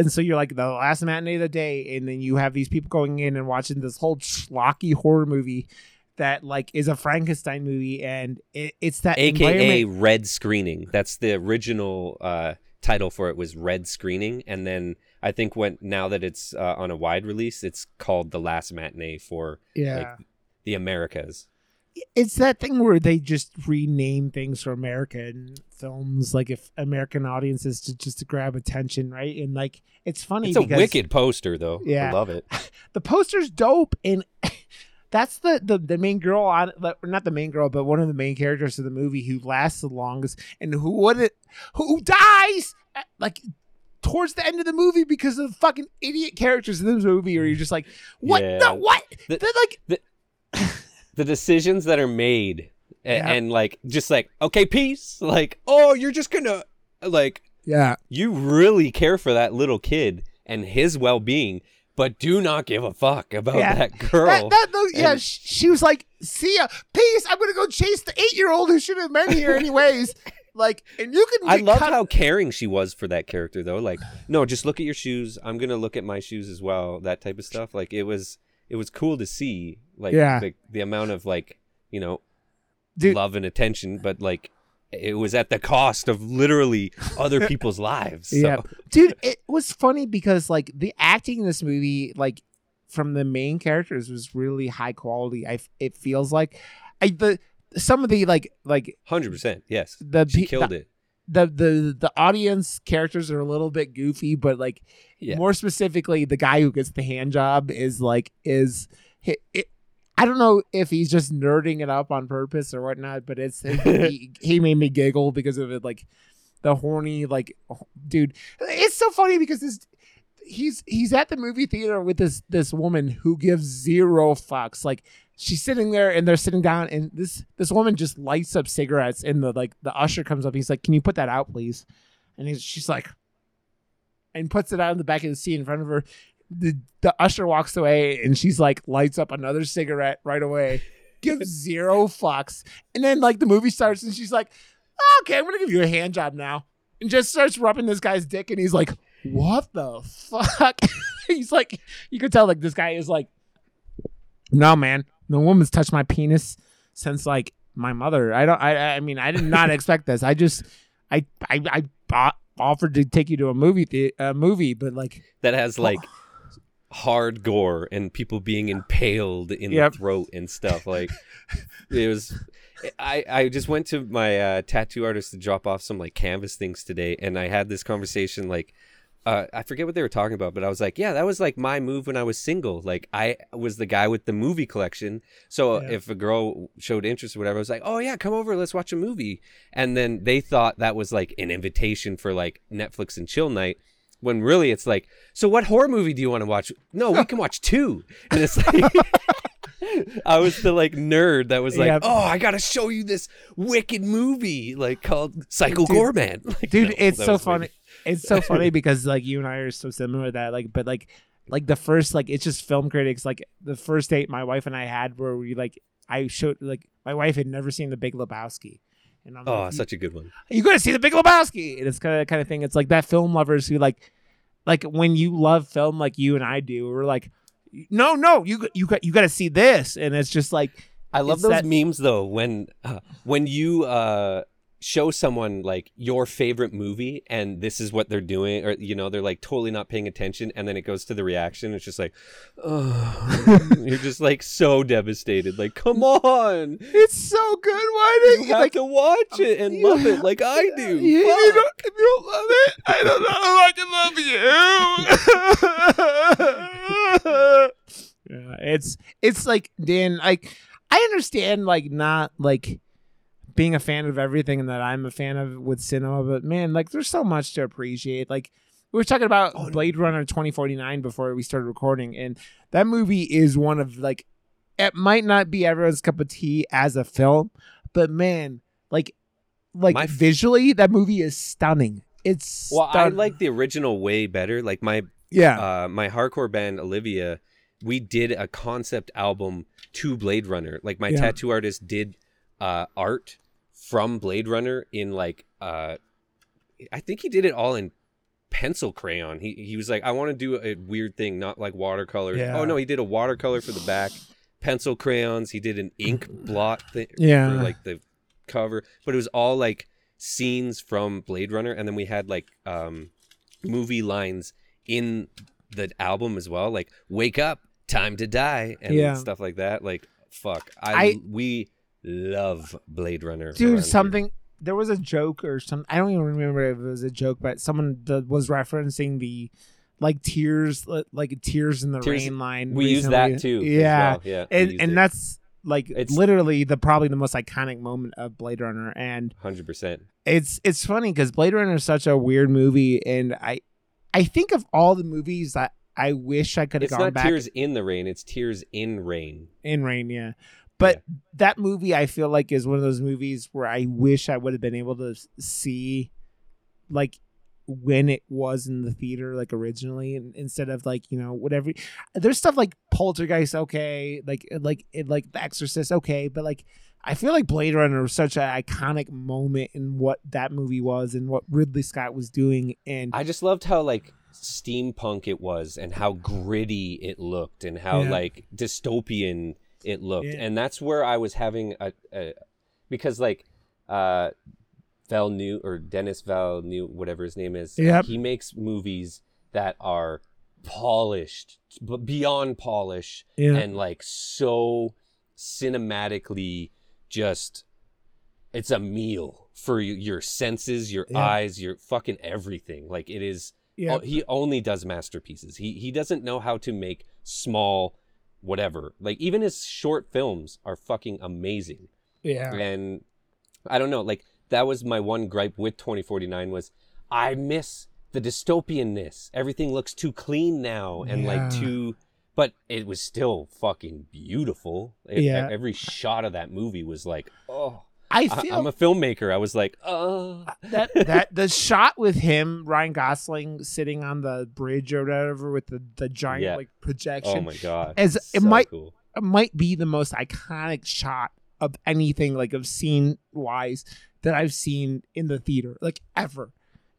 and so you're like the last matinee of the day and then you have these people going in and watching this whole schlocky horror movie that like is a frankenstein movie and it, it's that aka red screening. That's the original uh title for it was red screening. And then i think when now that it's uh, on a wide release it's called the last matinee for yeah. like the americas it's that thing where they just rename things for American films, like if American audiences to just to grab attention, right? And like it's funny it's a because wicked poster though Yeah. i love it the poster's dope, and that's the the, the main girl on not the main girl, but one of the main characters of the movie who lasts the longest and who would it who dies at, like towards the end of the movie because of the fucking idiot characters in this movie, or you're just like, what Yeah. the what? The- They're like the decisions that are made a- Yeah. and like just like okay peace like oh you're just gonna like yeah. you really care for that little kid and his well-being but do not give a fuck about Yeah. that girl That, that, yeah, And- she was like, "See ya, peace. I'm gonna go chase the eight year old who should have been here anyways." like, and you can. I love cut- how caring she was for that character though. Like, no, just look at your shoes. I'm gonna look at my shoes as well. That type of stuff. Like it was it was cool to see like Yeah. the, the amount of like, you know, Dude. love and attention, but like it was at the cost of literally other people's lives. So. Yeah, dude, it was funny because like the acting in this movie, like from the main characters, was really high quality. I it feels like, I the some of the like like 100%. Yes. the She killed the, it. The the the audience characters are a little bit goofy, but like Yeah. more specifically, the guy who gets the hand job is like is it, it, I don't know if he's just nerding it up on purpose or whatnot, but it's he, he made me giggle because of it, like the horny like dude. It's so funny because this he's he's at the movie theater with this this woman who gives zero fucks. Like she's sitting there and they're sitting down and this this woman just lights up cigarettes and the like the usher comes up. He's like, "Can you put that out, please?" And he's she's like, and puts it out in the back of the seat in front of her. The the usher walks away and she's like lights up another cigarette right away. Gives zero fucks. And then like the movie starts and she's like, okay, I'm gonna give you a hand job now. And just starts rubbing this guy's dick and he's like, What the fuck? he's like, you could tell like this guy is like No, man. No woman's touched my penis since like my mother. I don't. I. I mean, I did not expect this. I just. I. I. I bought, offered to take you to a movie. The, a movie, but like that has like hard gore and people being impaled in Yep. the throat and stuff. Like it was. I, I just went to my uh, tattoo artist to drop off some like canvas things today, and I had this conversation like. Uh, I forget what they were talking about, but I was like, "Yeah, that was like my move when I was single. Like, I was the guy with the movie collection. So Yeah. if a girl showed interest or whatever, I was like, "Oh yeah, come over, let's watch a movie." And then they thought that was like an invitation for like Netflix and chill night, when really it's like, "So what horror movie do you want to watch?" No, we can watch two. And it's like, I was the like nerd that was like. "Oh, I gotta show you this wicked movie like called Psycho Dude- Goreman." Like, dude no, it's so funny weird. It's so funny because like you and i are so similar with that like but like like the first like it's just film critics like the first date my wife and i had where we like i showed like my wife had never seen the big lebowski. And i'm Oh, like, such a good one. you gotta see the big lebowski? And it's kind of kind of thing. It's like that film lovers who like like when you love film like you and i do we're like no no you got- you got you got to see this. And it's just like I love those that- memes though when uh, when you uh, show someone like your favorite movie and this is what they're doing or you know they're like totally not paying attention and then it goes to the reaction it's just like oh you're just like so devastated. Like come on! It's so good. Why didn't you have like to watch it and love it like I do. You, you don't, if you don't love it, I don't know if I can love you. yeah, it's it's like Dan. Like I understand, like not like being a fan of everything and that I'm a fan of with cinema, but man, like there's so much to appreciate. Like we were talking about Oh. Blade Runner 2049 before we started recording, and that movie is one of like it might not be everyone's cup of tea as a film, but man, like like f- visually, that movie is stunning. It's well I like the original way better like my yeah uh, my hardcore band Olivia, we did a concept album to Blade Runner. Like my Yeah. tattoo artist did uh, art from Blade Runner in like uh, I think he did it all in pencil crayon. He he was like, I want to do a weird thing, not like watercolor. Yeah. Oh no, he did a watercolor for the back, pencil crayons. He did an ink blot thing Yeah. for like the cover, but it was all like scenes from Blade Runner, and then we had like um movie lines in the album as well, like "Wake up, time to die" and Yeah. stuff like that. Like, fuck, I, I- we love Blade Runner, dude here. something there was a joke or some i don't even remember if it was a joke but someone that was referencing the like tears like tears in the Tears- rain line We use that too. yeah well. yeah, and and it. that's like It's- literally the probably the most iconic moment of blade runner and hundred percent. it's it's funny because blade runner is such a weird movie and i i think of all the movies that i wish i could have It's gone not back tears in the rain; it's tears in rain. in rain yeah but that movie i feel like is one of those movies where i wish i would have been able to see like when it was in the theater like originally and instead of like you know whatever there's stuff like poltergeist okay like uh, like it like the exorcist okay but like i feel like blade runner was such an iconic moment in what that movie was and what ridley scott was doing and I just loved how like steampunk it was and how gritty it looked and how Yeah. like dystopian it looked. Yeah. And that's where I was having a, a because like uh Val New or Dennis Val New whatever his name is. Yep. He makes movies that are polished but beyond polish yeah and like so cinematically just it's a meal for your senses, your Yeah. eyes, your fucking everything. Like it is yeah he only does masterpieces. He he doesn't know how to make small whatever. Like even his short films are fucking amazing. yeah And I don't know, like that was my one gripe with 2049 was I miss the dystopianness. Everything looks too clean now and like too but it was still fucking beautiful. It- Yeah. Every shot of that movie was like, oh, i I, feel I'm a filmmaker. I was like, oh, that that the shot with him Ryan Gosling sitting on the bridge or whatever with the the giant Yeah. like oh my god, as it might cool. it might be the most iconic shot of anything like of scene wise that I've seen in the theater like ever.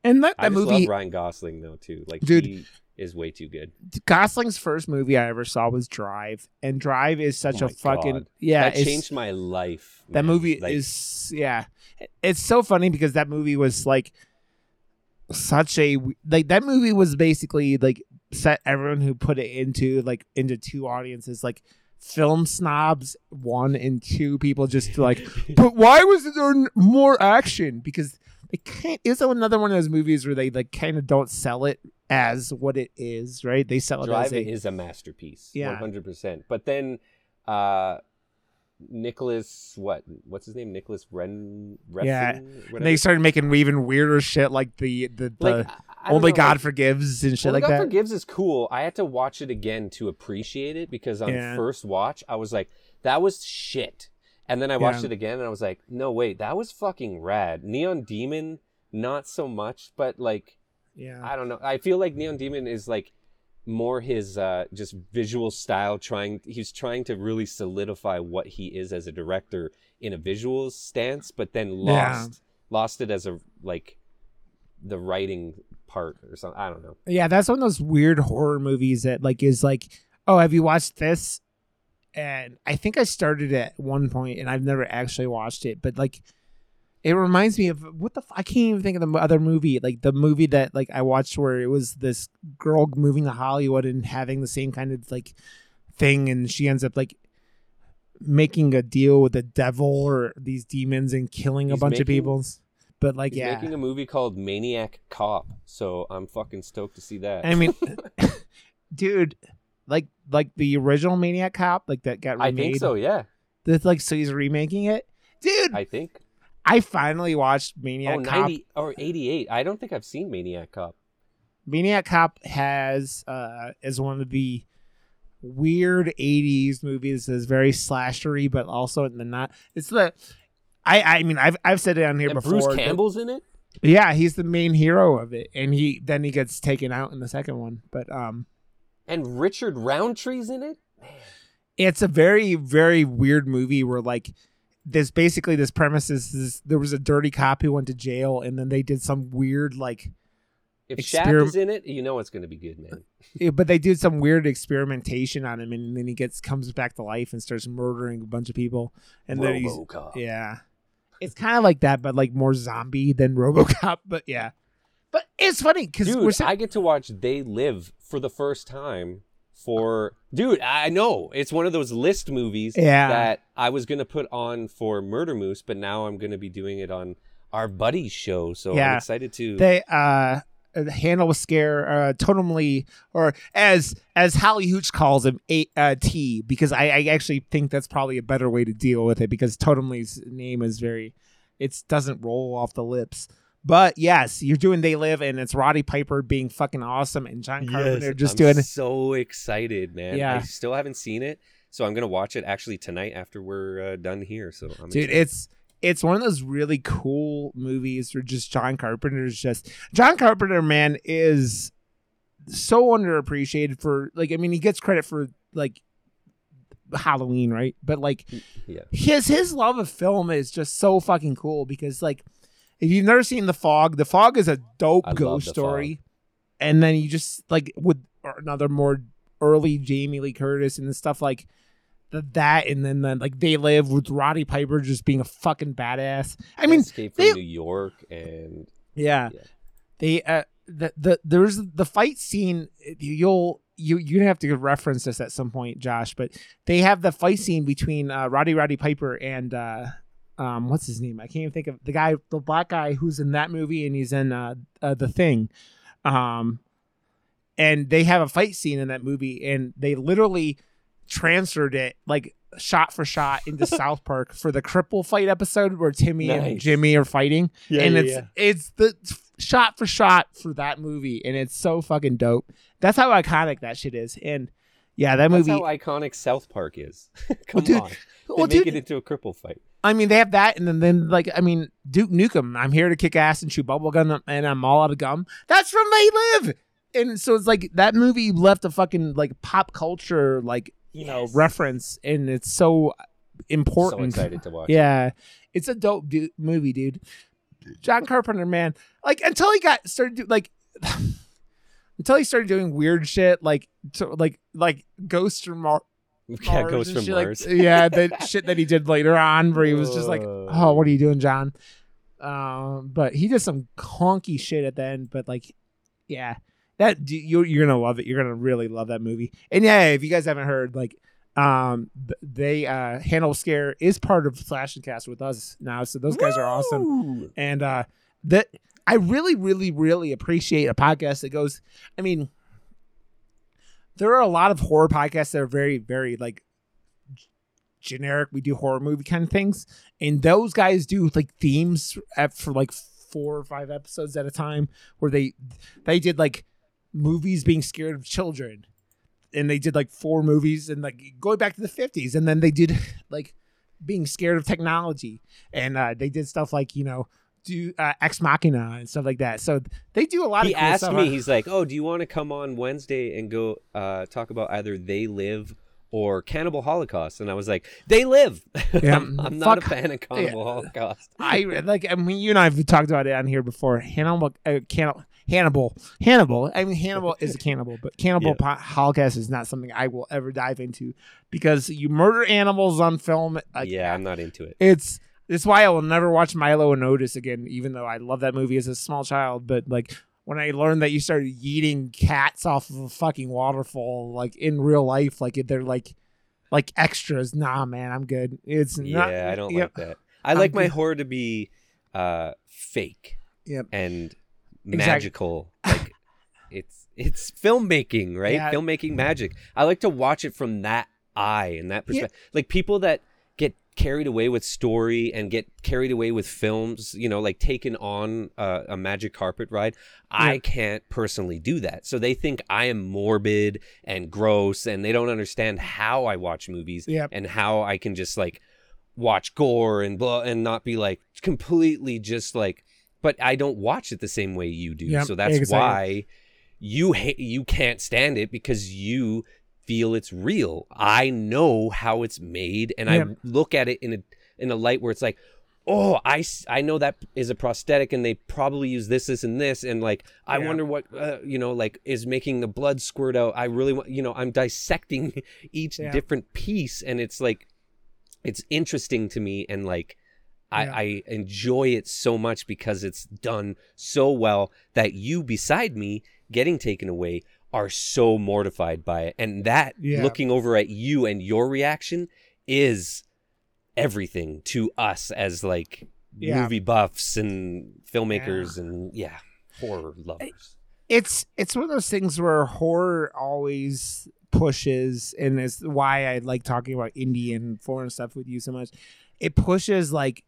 And that, I that just movie love Ryan Gosling though too. Like, Dude, he, is way too good. Gosling's first movie I ever saw was Drive, and Drive is such Oh a fucking God. yeah. that changed my life. that man. movie Like, is yeah. It's so funny because that movie was like such a like that movie was basically like set everyone who put it into like into two audiences like film snobs one and two people just like but why was there more action because they can't it's another one of those movies where they like kind of don't sell it as what it is right they sell it as Drive a, is a masterpiece. Yeah. one hundred percent. But then, uh, Nicolas, what? What's his name? Nicolas Ren. Refn, Yeah. whatever. and they started making even weirder shit like the the, the like I- I don't only know, God like, forgives and shit Only like God that Forgives is cool. I had to watch it again to appreciate it because on Yeah. first watch I was like, that was shit. And then I watched Yeah. it again and I was like, no wait, that was fucking rad. Neon Demon, not so much, but like yeah I don't know. I feel like Neon Demon is like more his uh just visual style trying he's trying to really solidify what he is as a director in a visual stance, but then Yeah. lost lost it as a like the writing part or something. I don't know. Yeah, that's one of those weird horror movies that like is like, oh, have you watched this? And I think I started at one point, and I've never actually watched it, but like, it reminds me of what the f- I can't even think of the other movie, like the movie that like I watched where it was this girl moving to Hollywood and having the same kind of like thing, and she ends up like making a deal with the devil or these demons and killing a He's bunch of making- people. But like, He's yeah, making a movie called Maniac Cop, so I'm fucking stoked to see that. I mean, dude, like like the original Maniac Cop, like that got remade. I think so, yeah. That's like so he's remaking it, dude. I, I finally watched Maniac oh, Cop. 90 or 88. I don't think I've seen Maniac Cop. Maniac Cop has uh is one of the weird '80s movies that's very slashery, but also in the not. It's the. I, I mean I've I've said it on here And before. Bruce but- Campbell's in it? yeah, he's the main hero of it, and he then he gets taken out in the second one. But um, And Richard Roundtree's in it? it's a very very weird movie where like this basically this premise is this, there was a dirty cop who went to jail and then they did some weird like If Experim- Shaft is in it, you know it's going to be good, man. eh, but they did some weird experimentation on him and then he gets comes back to life and starts murdering a bunch of people and then he's RoboCop. yeah it's kind of like that but like more zombie than robocop but yeah but it's funny because Dude, we're sa- I get to watch They Live for the first time for dude i know. It's one of those list movies Yeah. that i was gonna put on for murder moose but now i'm gonna be doing it on our buddy's show so i'm excited to they uh Hannibal Scare uh totemly or as as Hallie Hooch calls him a uh, T because I, I actually think that's probably a better way to deal with it because totemly's name is very it doesn't roll off the lips but yes you're doing they live and it's Roddy Piper being fucking awesome and John Carpenter just I'm doing so excited man Yeah. i still haven't seen it so i'm gonna watch it actually tonight after we're uh, done here so I'm dude excited. it's it's one of those really cool movies where just john carpenter's just john carpenter man is so underappreciated for like i mean he gets credit for like halloween right but like yeah his his love of film is just so fucking cool because like if you've never seen the fog the fog is a dope I ghost The story and then you just like with another more early jamie lee curtis and stuff like that and then, then like they live with roddy piper just being a fucking badass i mean escape from they- new york and yeah. Yeah. They uh the the there's the fight scene you'll you you're have to reference this at some point, Josh, but they have the fight scene between uh Roddy Roddy Piper and uh um what's his name? I can't even think of the guy the black guy who's in that movie and he's in uh, uh the thing. Um and they have a fight scene in that movie and they literally transferred it like shot for shot into South Park for the cripple fight episode where Timmy and Jimmy are fighting and yeah, it's yeah. it's the shot for shot for that movie, and it's so fucking dope. That's how iconic that shit is, and yeah, that That's movie. how iconic South Park is. Come dude, on, they well, make dude, it into a cripple fight. I mean, they have that, and then, then like, I mean, Duke Nukem. I'm here to kick ass and chew bubblegum, and I'm all out of gum. That's from They Live, and so it's like that movie left a fucking like pop culture like you know reference, and it's so important. So excited to watch. Yeah, it's a dope du- movie, dude. John Carpenter, man, like until he got started, do, like until he started doing weird shit like to, like like Ghost Mar- Yeah, Mars Ghost and from shit like- Mars. yeah, the shit that he did later on, where he was just like, Uh. "Oh, what are you doing, John?" Um, but he did some clunky shit at the end. But like, yeah, that you you're gonna love it. You're gonna really love that movie. And yeah, if you guys haven't heard, like, um, they uh, Hannibal Scare is part of Slash and Cast with us now, so those guys are awesome and uh that i really really really appreciate a podcast that goes i mean there are a lot of horror podcasts that are very very like generic we do horror movie kind of things and those guys do like themes at, for like four or five episodes at a time where they they did like movies being scared of children and they did like four movies and like going back to the 50s and then they did like being scared of technology and uh, they did stuff like you know do uh, ex machina and stuff like that so they do a lot He of cool asked stuff. me, he's like, "Oh, do you want to come on Wednesday and go uh, talk about either They Live or Cannibal Holocaust?" And I was like, "They Live." Yeah, I'm, I'm not a fan of Cannibal Holocaust. I like. I mean, you and I have talked about it on here before. Hannibal, uh, cannibal, Hannibal, Hannibal. I mean, Hannibal is a cannibal, but Cannibal Yeah. Holocaust is not something I will ever dive into because you murder animals on film. Like, yeah, I'm not into it. it's it's why I will never watch Milo and Otis again, even though I love that movie as a small child. But like when I learned that you started yeeting cats off of a fucking waterfall, like in real life, like they're like like extras. Nah, man, I'm good. It's not. yeah, I don't yeah. like that. I I'm like my good. horror to be uh, fake Yep. and magical. like it's it's filmmaking, right? Yeah. Filmmaking magic. I like to watch it from that eye and that Yeah. perspective. Like people that carried away with story and get carried away with films, you know, like taken on a, a magic carpet ride. I Yeah. can't personally do that. So they think I am morbid and gross and they don't understand how I watch movies Yep. and how I can just like watch gore and blah and not be like completely just like but I don't watch it the same way you do. Yep, so that's exactly. why you hate you can't stand it because you feel it's real. I know how it's made and Yep. I look at it in a in a light where it's like Oh, I I know that is a prosthetic, and they probably use this, this, and this, and like I Yeah. wonder what uh, you know, like is making the blood squirt out. I really want, you know, I'm dissecting each Yeah. different piece, and it's like it's interesting to me and like I, Yeah. I enjoy it so much because it's done so well that you beside me getting taken away are so mortified by it and that Yeah. looking over at you and your reaction is everything to us as like Yeah. movie buffs and filmmakers and yeah horror lovers it's it's one of those things where horror always pushes and it's why I like talking about indie and foreign stuff with you so much. It pushes like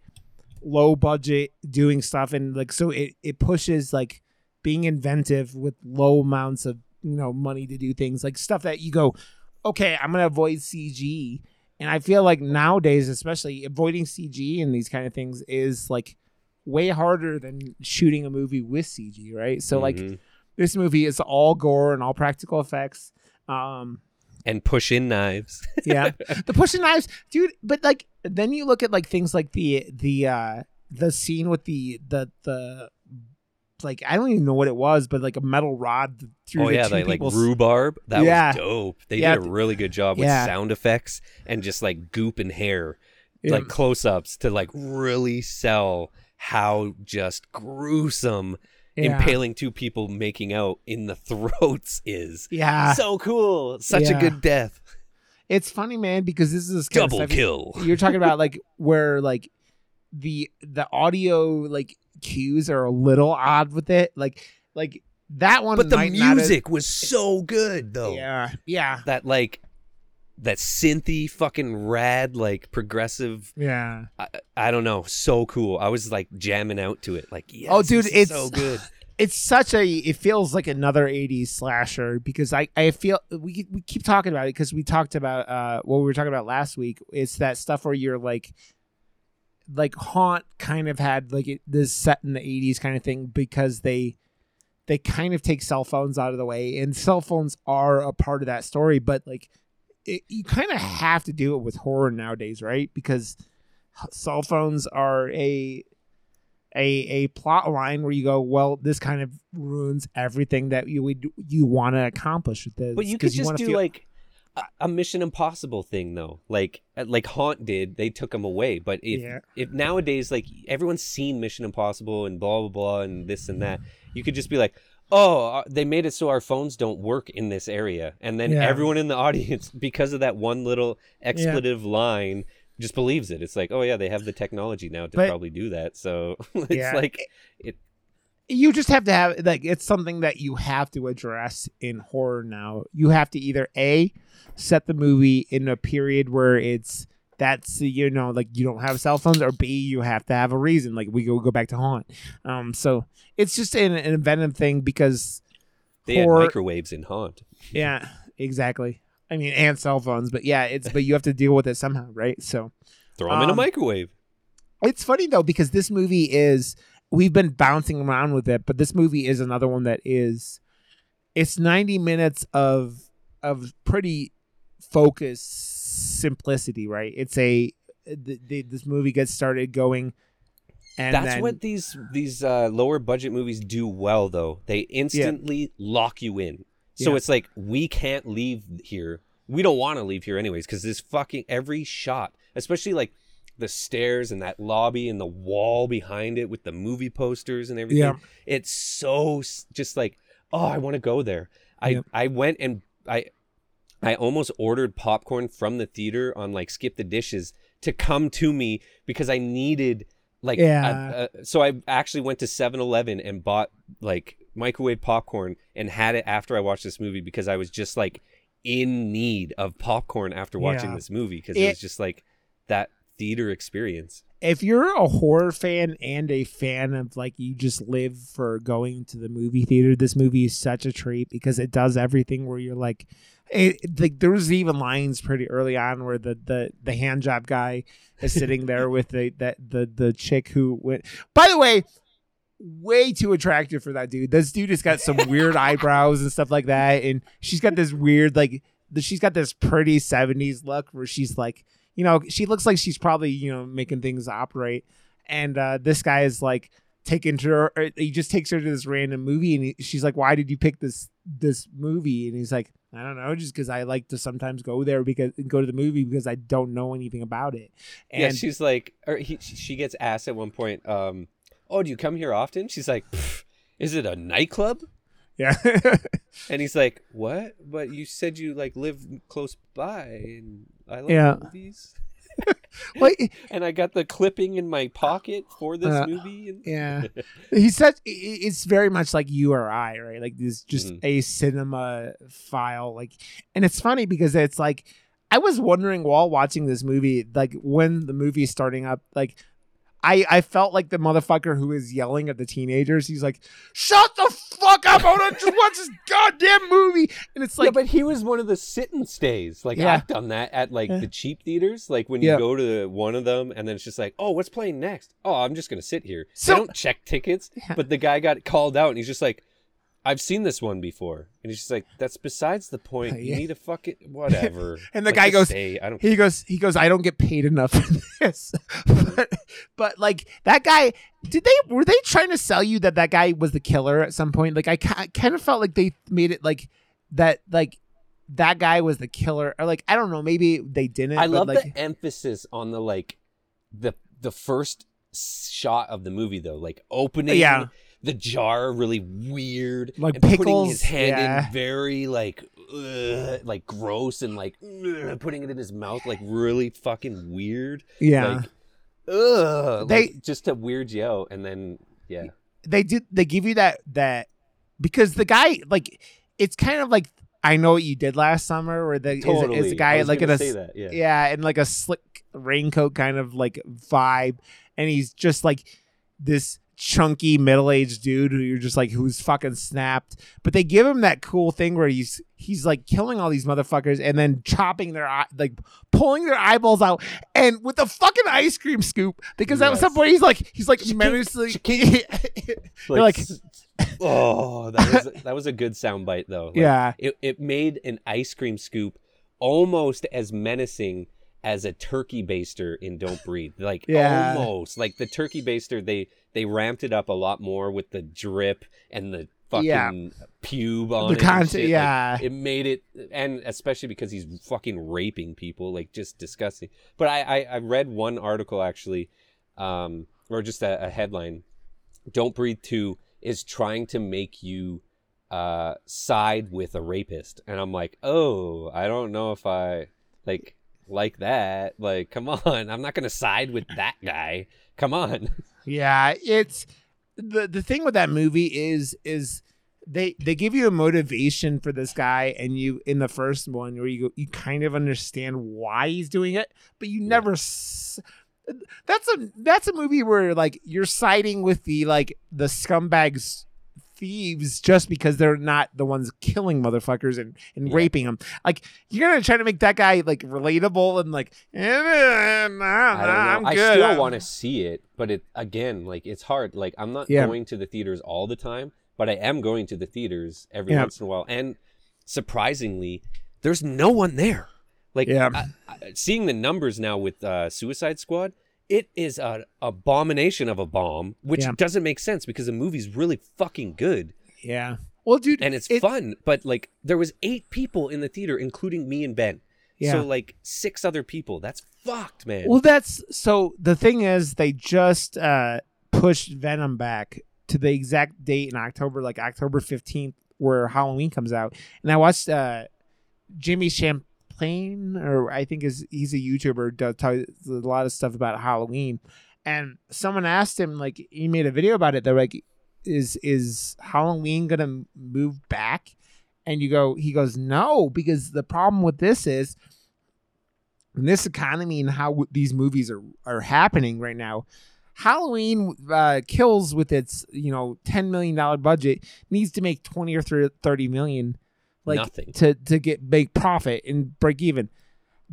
low budget doing stuff and like so it, it pushes like being inventive with low amounts of you know money to do things like stuff that you go okay i'm gonna avoid cg and i feel like nowadays especially avoiding cg and these kind of things is like way harder than shooting a movie with cg right? So like Mhm. this movie is all gore and all practical effects um and push in knives. Yeah. The pushing knives dude but like then you look at like things like the the uh the scene with the the the like i don't even know what it was but like a metal rod through oh the yeah two like, like rhubarb? That Yeah. was dope. They Yeah. did a really good job with Yeah. sound effects and just like goop and hair like close-ups to like really sell how just gruesome impaling two people making out in the throats is. Yeah. So cool. Such a good death. It's funny man because this is double kill. you're talking about like where like the the audio like cues are a little odd with it. Like like that one but the not have- music was so good though. Yeah yeah. That like that synthy fucking rad like progressive yeah. I, I don't know so cool. I was like jamming out to it like yes, Oh, dude, it's- so good. it's such a it feels like another 80s slasher because i i feel we we keep talking about it because we talked about uh what we were talking about last week. It's that stuff where you're like like haunt kind of had like it, this set in the 80s kind of thing because they they kind of take cell phones out of the way and cell phones are a part of that story but like it, you kind of have to do it with horror nowadays right because cell phones are a a a plot line where you go, well, this kind of ruins everything that you would you want to accomplish with this. But you could 'cause just do feel- like a, Mission Impossible thing though, like like Haunt did. They took him away, but if Yeah. if nowadays like everyone's seen Mission Impossible and blah blah blah and this and that, you could just be like. Oh, uh, they made it so our phones don't work in this area, and then Yeah. everyone in the audience, because of that one little expletive line, just believes it. It's like, oh yeah, they have the technology now to But- probably do that. So it's Yeah. like, it, you just have to have like it's something that you have to address in horror now. You have to either a set the movie in a period where it's that's you know like you don't have cell phones or b you have to have a reason like we go go back to haunt um so it's just an, an inventive thing because they had microwaves in Haunt. yeah exactly i mean and cell phones but yeah it's but you have to deal with it somehow right so Throw them in a Um, microwave. It's funny though because this movie is we've been bouncing around with it, but this movie is another one that is it's 90 minutes of of pretty focused simplicity, right? It's a the, the, this movie gets started going and That's then, what these these uh, lower budget movies do well, though. They instantly lock you in. So Yeah. it's like we can't leave here. We don't want to leave here anyways because this fucking every shot, especially like the stairs and that lobby and the wall behind it with the movie posters and everything. Yeah. It's so just like, oh, I want to go there. I Yep. I went and I I almost ordered popcorn from the theater on like SkipTheDishes to come to me because I needed like Yeah. a- a- so I actually went to 7-Eleven and bought like microwave popcorn and had it after I watched this movie because I was just like in need of popcorn after watching Yeah. this movie because it, It- was just like that theater experience. if you're a horror fan and a fan of like you just live for going to the movie theater, this movie is such a treat because it does everything where you're like, it, like there was even lines pretty early on where the the the hand job guy is sitting there with the that the the chick who went. By the way. Way too attractive for that dude. This dude has got some weird eyebrows and stuff like that, and she's got this weird like she's got this pretty 70s look where she's like you know she looks like she's probably you know making things operate and uh this guy is like taking to her or he just takes her to this random movie and he, she's like why did you pick this this movie and he's like i don't know just because i like to sometimes go there because go to the movie because i don't know anything about it and yeah, she's like, or he, she gets asked at one point, um, "Oh, do you come here often?" She's like, "Is it a nightclub?" Yeah And he's like, "What? But you said you like live close by, and I like Yeah. movies." like and I got the clipping in my pocket for this Uh, movie. Yeah he i- it's very much like you or i right like this just Mhm. a cinema file like and it's funny because it's like i was wondering while watching this movie like when the movie is starting up like I, I felt like the motherfucker who is yelling at the teenagers. He's like, "Shut the fuck up! I want to just watch this goddamn movie." And it's yeah, like, but he was one of the sit and stays. Like Yeah. I've done that at like Yeah. the cheap theaters. Like when you Yeah. go to one of them, and then it's just like, "Oh, what's playing next?" Oh, I'm just gonna sit here. So- they don't check tickets. Yeah. But the guy got called out, and he's just like, "I've seen this one before," and he's just like, "That's besides the point. You Yeah. need to fuck it, whatever." And the Like, guy goes- stay. "I don't." he goes he goes i don't get paid enough for this but, but like that guy did they were they trying to sell you that that guy was the killer at some point like i kind of felt like they made it like that like that guy was the killer or like i don't know maybe they didn't I love like the emphasis on the like the the first shot of the movie though, like opening Yeah. The jar really weird, Like and putting his pickles, hand yeah. in very like ugh, like gross and like ugh, putting it in his mouth like really fucking weird. yeah Like, ugh, They- like, just to weird you out, and then yeah, they did they give you that that because the guy like it's kind of like i know what you did last summer where the is- totally. is, the guy like in a that, yeah. yeah, and like a slick raincoat kind of like vibe, and he's just like this chunky middle-aged dude who you're just like who's fucking snapped. But they give him that cool thing where he's he's like killing all these motherfuckers and then chopping their eye, like pulling their eyeballs out, and with a fucking ice cream scoop because at some point he's like he's like menacingly. Like, like- oh, that was that was a good soundbite though. Like, yeah, it, it made an ice cream scoop almost as menacing as a turkey baster in Don't Breathe. Like Yeah. almost like the turkey baster. They they ramped it up a lot more with the drip and the fucking Yeah. pube on The it. content, shit. Like, yeah. it made it, and especially because he's fucking raping people, like just disgusting. But I I, I read one article actually, um, or just a, a headline. Don't Breathe Two is trying to make you uh side with a rapist and i'm like oh i don't know if i like like that. Like come on. I'm not gonna side with that guy. Come on. Yeah, it's the the thing with that movie is is they they give you a motivation for this guy and you in the first one where you go you kind of understand why he's doing it, but you never s- that's a that's a movie where like you're siding with the like the scumbags thieves just because they're not the ones killing motherfuckers and, and Yeah. raping them. Like you're gonna try to make that guy like relatable and like eh, nah, i I'm good. still I'm- want to see it but it again like it's hard like i'm not Yeah. going to the theaters all the time but i am going to the theaters every Yeah. once in a while and surprisingly there's no one there like Yeah. I, I, seeing the numbers now with uh, suicide squad it is an abomination of a bomb which Yeah. doesn't make sense because the movie's really fucking good Yeah. Well, dude, and it's it- fun but like there was eight people in the theater including me and ben Yeah. so like six other people that's fucked man Well, that's so. The thing is, they just uh, pushed Venom back to the exact date in October, like October fifteenth, where Halloween comes out. And I watched uh, Jimmy Champane, or I think is he's a YouTuber, does a lot of stuff about Halloween. And someone asked him, like, he made a video about it. They're like, "Is is Halloween gonna move back?" And you go, he goes, "No, because the problem with this is." in this economy and how these movies are are happening right now halloween uh, kills with its you know 10 million dollar budget needs to make 20 or 30 million like Nothing. to to get make profit and break even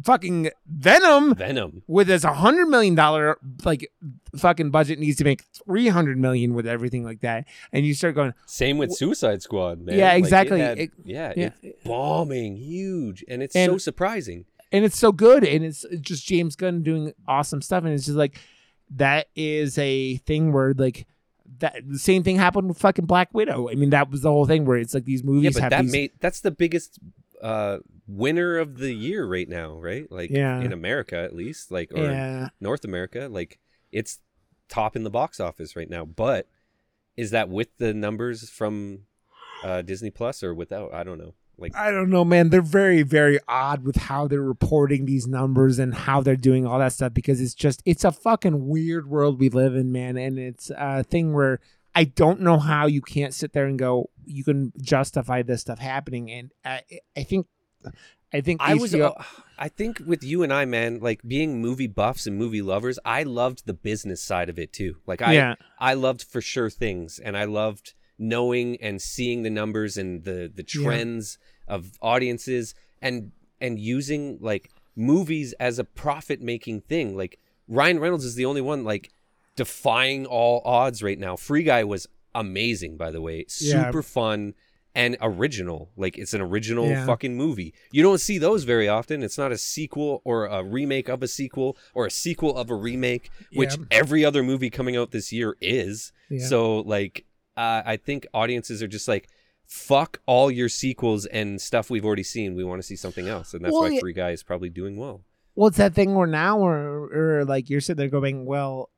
fucking venom venom with a hundred million dollar like fucking budget needs to make 300 million with everything like that and you start going Same with Suicide Squad, man. Yeah, Like, it exactly. had- It- yeah, yeah. it's bombing huge, and it's And- so surprising. and it's so good and it's it's just james gunn doing awesome stuff and it's just like that is a thing where like that the same thing happened with fucking black widow i mean that was the whole thing where it's like these movies Yeah, but have that these made that's the biggest uh winner of the year right now, right? Like Yeah. in America at least, like or yeah North America, like it's top in the box office right now. But is that with the numbers from uh Disney Plus or without? I don't know. Like I don't know, man. They're very, very odd with how they're reporting these numbers and how they're doing all that stuff because it's just it's a fucking weird world we live in, man. And it's a thing where I don't know how you can't sit there and go, you can justify this stuff happening. And I, I think, I think I was, uh, I think with you and I, man, like being movie buffs and movie lovers, I loved the business side of it too. Like I, Yeah. I loved for sure things, and I loved knowing and seeing the numbers and the the Yeah. trends of audiences and and using like movies as a profit making thing. Like Ryan Reynolds is the only one like defying all odds right now. Free Guy was amazing, by the way, Yeah. super fun and original. Like it's an original Yeah. fucking movie. You don't see those very often. It's not a sequel or a remake of a sequel or a sequel of a remake, which Yeah. every other movie coming out this year is. Yeah. So like uh, I think audiences are just like fuck all your sequels and stuff we've already seen. We want to see something else, and that's Well, why yeah. Free Guy is probably doing well. Well, it's that thing where now or or like you're sitting there going, well,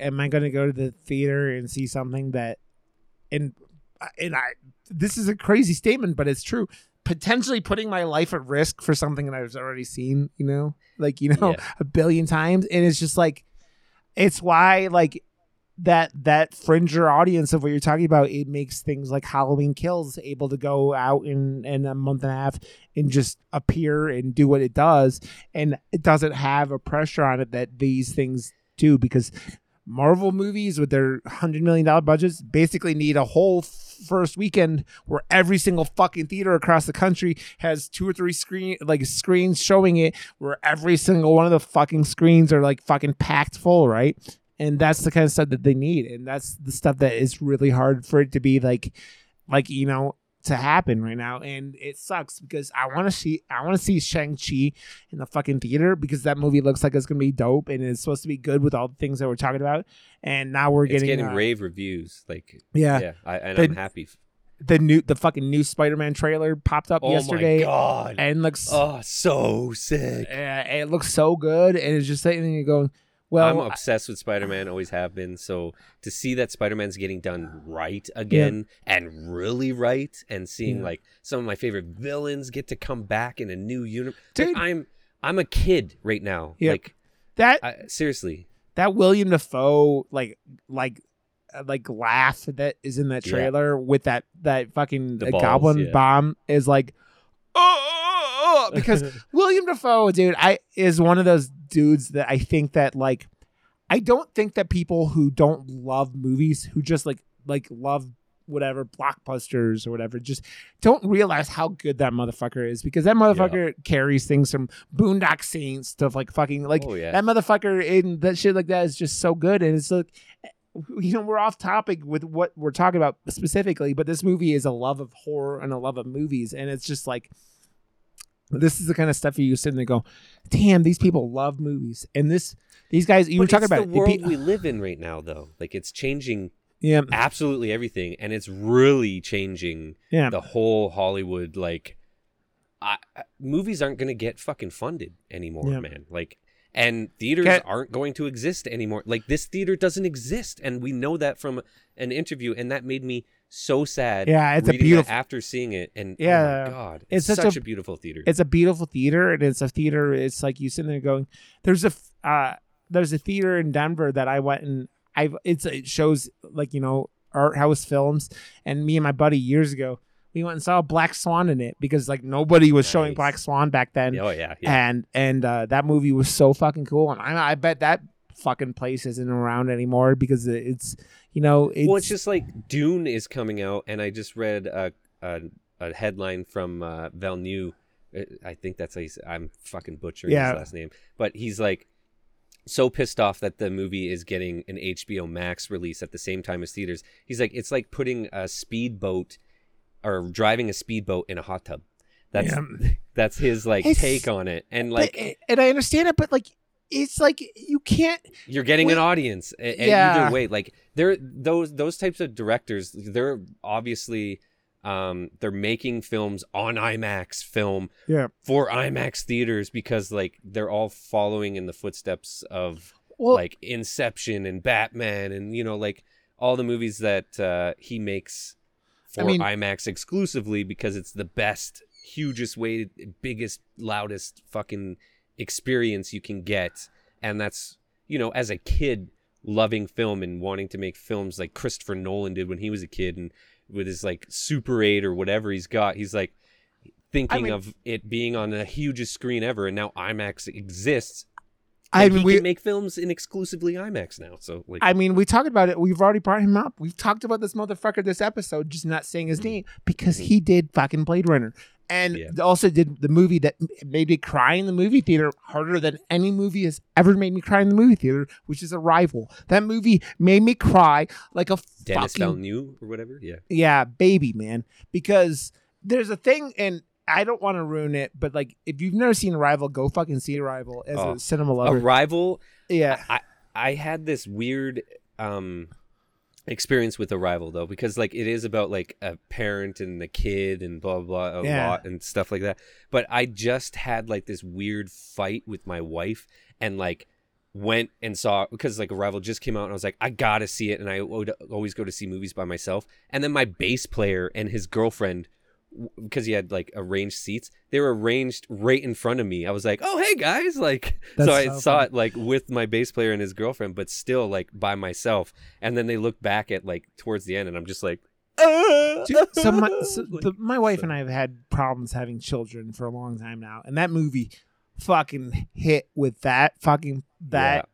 am I going to go to the theater and see something that, and and I this is a crazy statement, but it's true. Potentially putting my life at risk for something that I've already seen, you know, like you know, Yeah. a billion times, and it's just like, it's why like that that fringer audience of what you're talking about it makes things like halloween kills able to go out in in a month and a half and just appear and do what it does. And it doesn't have a pressure on it that these things do because marvel movies with their 100 million dollar budgets basically need a whole first weekend where every single fucking theater across the country has two or three screen like screens showing it where every single one of the fucking screens are like fucking packed full right and that's the kind of stuff that they need and that's the stuff that is really hard for it to be like like you know to happen right now, and it sucks because I want to see I want to see Shang Chi in the fucking theater because that movie looks like it's gonna be dope and it's supposed to be good with all the things that we're talking about, and now we're It's getting, getting uh, rave reviews. Like, yeah, yeah, I, and The- I'm happy. the new the fucking new Spider Man trailer popped up Oh yesterday my god! and looks oh, so sick. uh, it looks so good and it's just sitting there going, well, I'm obsessed with Spider-Man, always have been. So to see that Spider-Man's getting done right again and really right, and seeing Yeah. like some of my favorite villains get to come back in a new universe, Dude. I'm I'm a kid right now. Yep. Like that I, seriously, that William Dafoe like like uh, like laugh that is in that Yeah. trailer with that that fucking The balls, goblin yeah. bomb is like oh, oh, oh," because William Dafoe dude I is one of those dudes that I think that like I don't think that people who don't love movies who just like like love whatever blockbusters or whatever just don't realize how good that motherfucker is because that motherfucker carries things from Boondock Saints to like fucking like oh yeah, that motherfucker in that shit like that is just so good and it's like eh, you know we're off topic with what we're talking about specifically but this movie is a love of horror and a love of movies and it's just like this is the kind of stuff you sit there and go damn these people love movies and this these guys you but were talking about the it, world pe- we live in right now, though. Like it's changing yeah absolutely everything, and it's really changing yeah the whole Hollywood like I, movies aren't going to get fucking funded anymore, Yeah. man. Like and theaters Get- aren't going to exist anymore. Like this theater doesn't exist and we know that from an interview and that made me so sad. Yeah, it's a beautiful- after seeing it and Yeah. oh my god, It's it's, such a- a, beautiful theater. it's a beautiful theater and it's a theater it's like you sitting there going there's a uh there's a theater in denver that i went and I've it's it shows like you know art house films and me and my buddy years ago we went and saw black swan in it because like nobody was showing black swan back then oh yeah, yeah. and and uh that movie was so fucking cool and i, I bet that fucking place isn't around anymore because it's you know it's, well, it's just like Dune is coming out, and I just read a a, a headline from uh, Villeneuve. Uh, I think that's how he's, I'm fucking butchering Yeah. his last name, but he's like so pissed off that the movie is getting an HBO Max release at the same time as theaters. He's like, it's like putting a speedboat or driving a speedboat in a hot tub. That's Yeah. that's his like It's- take on it, and but- like and i understand it but like it's like you can't you're getting Well, an audience a- a- yeah. either way like they're those those types of directors they're obviously um they're making films on IMAX film Yeah. for IMAX theaters because like they're all following in the footsteps of well like Inception and Batman and you know like all the movies that uh he makes I for mean- IMAX exclusively because it's the best hugest way biggest loudest fucking experience you can get. And that's you know as a kid loving film and wanting to make films like Christopher Nolan did when he was a kid and with his like Super 8 or whatever he's got he's like thinking mean- of it being on the hugest screen ever. And now IMAX exists I mean, we, make films in exclusively IMAX now. So like, I mean, we talked about it. We've already brought him up. We've talked about this motherfucker this episode, just not saying his mm-hmm. name because mm-hmm. he did fucking Blade Runner, and Yeah. also did the movie that made me cry in the movie theater harder than any movie has ever made me cry in the movie theater, which is Arrival. That movie made me cry like a Denis fucking Villeneuve or whatever. Yeah, yeah, baby, man. Because there's a thing, and I don't want to ruin it, but like if you've never seen Arrival, go fucking see Arrival as Oh. a cinema lover. Arrival. yeah, I I had this weird um experience with Arrival though because like it is about like a parent and the kid and blah blah, blah a Yeah. lot and stuff like that. But I just had like this weird fight with my wife and like went and saw because like Arrival just came out and I was like I gotta see it and I would always go to see movies by myself and then my bass player and his girlfriend because he had like arranged seats they were arranged right in front of me. I was like oh hey guys like That's so I so saw funny. it like with my bass player and his girlfriend but still like by myself. And then they look back at like towards the end and I'm just like ah! Dude, so my so Like, the, my wife so- and I have had problems having children for a long time now, and that movie fucking hit with that fucking that,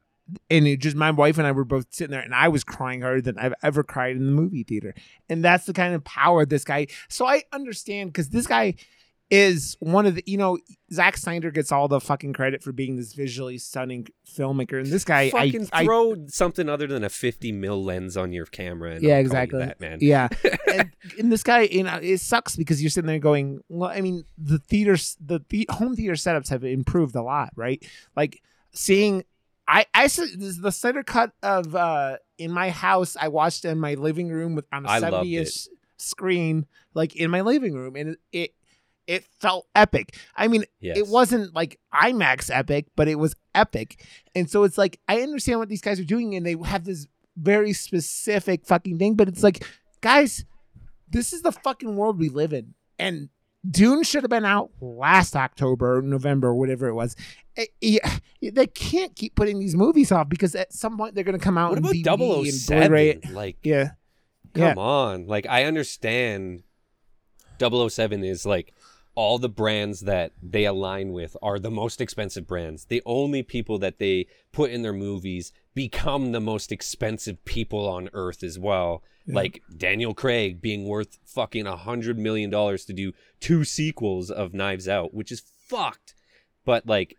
and it just my wife and I were both sitting there, and I was crying harder than I've ever cried in the movie theater, and that's the kind of power this guy. So I understand because this guy is one of the you know Zack Snyder gets all the fucking credit for being this visually stunning filmmaker, and this guy, Fucking I, I throw something other than a 50 mil lens on your camera. And Yeah, I'll exactly. that, man. Yeah, and, and this guy, you know, it sucks because you're sitting there going, well, I mean, the theaters, the, the home theater setups have improved a lot, right? Like seeing, I, I said this is the center cut of uh in my house. I watched in my living room with on a I loved seventy inch screen, like in my living room, and it. it it felt epic. I mean, Yes. it wasn't like IMAX epic, but it was epic. And so it's like I understand what these guys are doing, and they have this very specific fucking thing. But it's like, guys, this is the fucking world we live in, and Dune should have been out last October, November, whatever it was. Eh, yeah, they can't keep putting these movies off because at some point they're going to come out What about DVD and Blu-ray. 007? Like, Yeah, come yeah. on. Like, I understand 007 is like all the brands that they align with are the most expensive brands. The only people that they put in their movies become the most expensive people on earth as well. Like Daniel Craig being worth fucking a hundred million dollars to do two sequels of Knives Out, which is fucked. But like,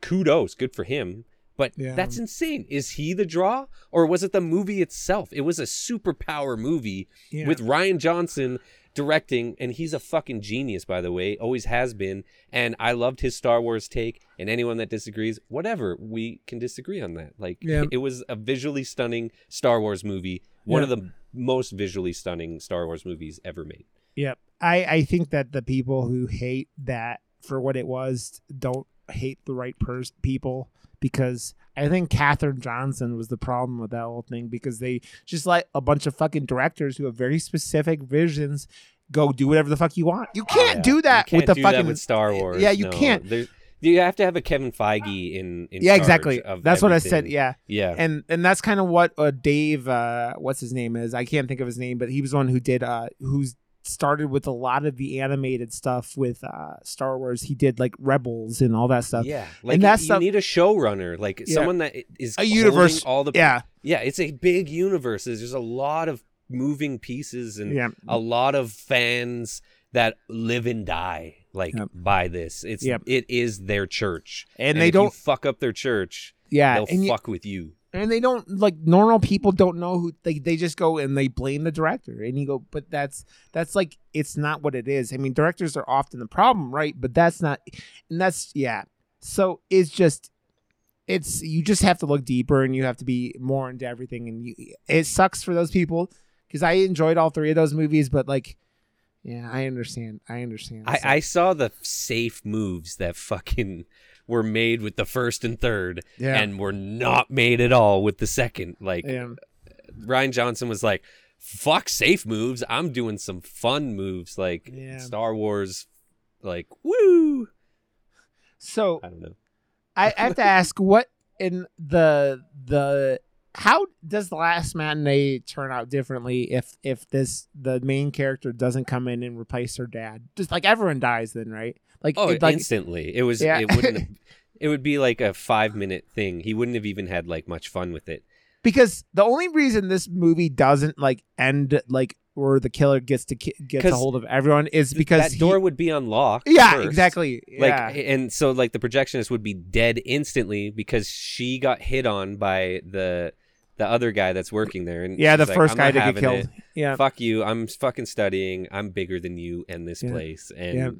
kudos, good for him. But Yeah. that's insane. Is he the draw, or was it the movie itself? It was a superpower movie Yeah. with Rian Johnson directing, and he's a fucking genius, by the way. Always has been. And I loved his Star Wars take. And anyone that disagrees, whatever, we can disagree on that. Like, Yeah. it was a visually stunning Star Wars movie, one Yeah. of the most visually stunning Star Wars movies ever made. Yep. I, I think that the people who hate that for what it was don't hate the right pers- people because I think Katherine Johnson was the problem with that whole thing because they just let a bunch of fucking directors who have very specific visions go do whatever the fuck you want. You can't Yeah. do that with can't the do that fucking with Star Wars. Yeah, you no. can't. There- you have to have a Kevin Feige in. in Yeah, exactly. of That's what I said. Yeah. Yeah. and and that's kind of what uh, Dave, uh, what's his name is? I can't think of his name, but he was one who did, uh, who's started with a lot of the animated stuff with uh, Star Wars. He did like Rebels and all that stuff. Yeah, like and that's you, stuff- need a showrunner, like Yeah. someone that is A universe- all the yeah, yeah. It's a big universe. There's a lot of moving pieces and yeah, a lot of fans that live and die like Yep. by this. It's Yep. it is their church, and, they if don't. you fuck up their church. yeah, they'll and you- fuck with you. And they don't like normal people don't know who they they just go and they blame the director. And you go but that's that's like it's not what it is. I mean directors are often the problem right? But that's not and that's yeah. So it's just it's you just have to look deeper and you have to be more into everything. And you, it sucks for those people because i enjoyed all three of those movies but like yeah i understand. I understand. I, So- I saw the safe moves that fucking were made with the first and third, yeah and were not made at all with the second. Like yeah Rian Johnson was like, "Fuck safe moves. I'm doing some fun moves like Yeah. Star Wars, like woo." so I don't know. I, I have to ask what in the the how does the last matinee turn out differently if if this the main character doesn't come in and replace her dad? Just like everyone dies then, right? Like Oh, it- like instantly. It was. Yeah. It wouldn't. Have, it would be like a five minute thing. He wouldn't have even had like much fun with it. because the only reason this movie doesn't like end like where the killer gets to ki- gets a 'Cause hold of everyone is because that door would be unlocked. yeah first. exactly Like yeah and so like the projectionist would be dead instantly because she got hit on by the the other guy that's working there. And yeah the like, first guy to get killed it. yeah Fuck you. I'm fucking studying. I'm bigger than you and this Yeah. place and eh,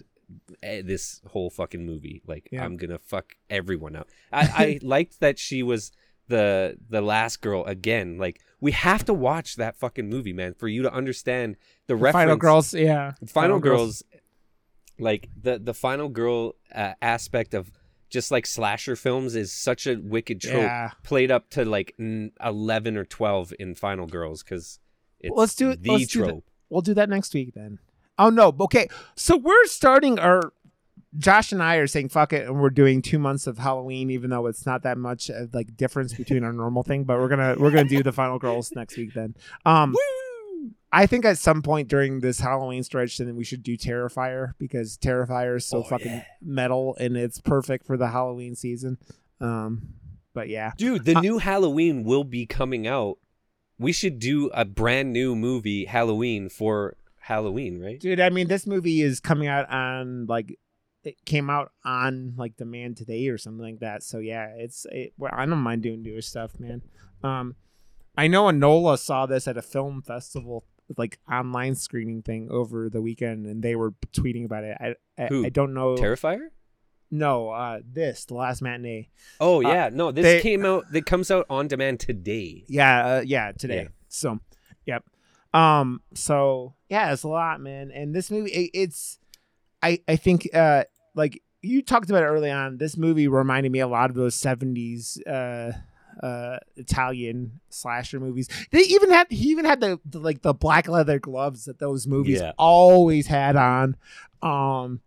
this whole fucking movie. Like Yeah. I'm gonna fuck everyone up. I, I liked that she was the the last girl again. Like we have to watch that fucking movie, man, for you to understand the, The reference. final girls yeah Final, girls, like the the final girl uh, aspect of just like slasher films is such a wicked trope yeah played up to like n- 11 or 12 in final girls because it's Well, let's do it- the let's do that. trope We'll do that next week then. Oh no, okay. So we're starting our Josh and I are saying fuck it and we're doing 2 months of Halloween even though it's not that much of like difference between our normal thing, but we're going to we're going to do the final girls next week then. Um I think at some point during this Halloween stretch then we should do Terrifier because Terrifier is so Oh, fucking yeah. metal and it's perfect for the Halloween season. Um but yeah. dude the new halloween will be coming out we should do a brand new movie halloween for Halloween, right? Dude, I mean, this movie is coming out on like it came out on like demand today or something like that. So yeah, it's it, well, I don't mind doing newer stuff, man. Um, I know Anola saw this at a film festival, like online screening thing over the weekend, and they were tweeting about it. I I? I don't know. Terrifier? no, uh, this the last matinee. Oh Uh, yeah, no, this they- came out. It comes out on demand today. Yeah, uh, yeah, today. Yeah. So, yep. Um, so yeah, it's a lot, man. And this movie, it, it's, I, I think, uh, like you talked about it early on. This movie reminded me a lot of those '70s, uh, uh, Italian slasher movies. They even had, he even had the, the like the black leather gloves that those movies Yeah. always had on. Um,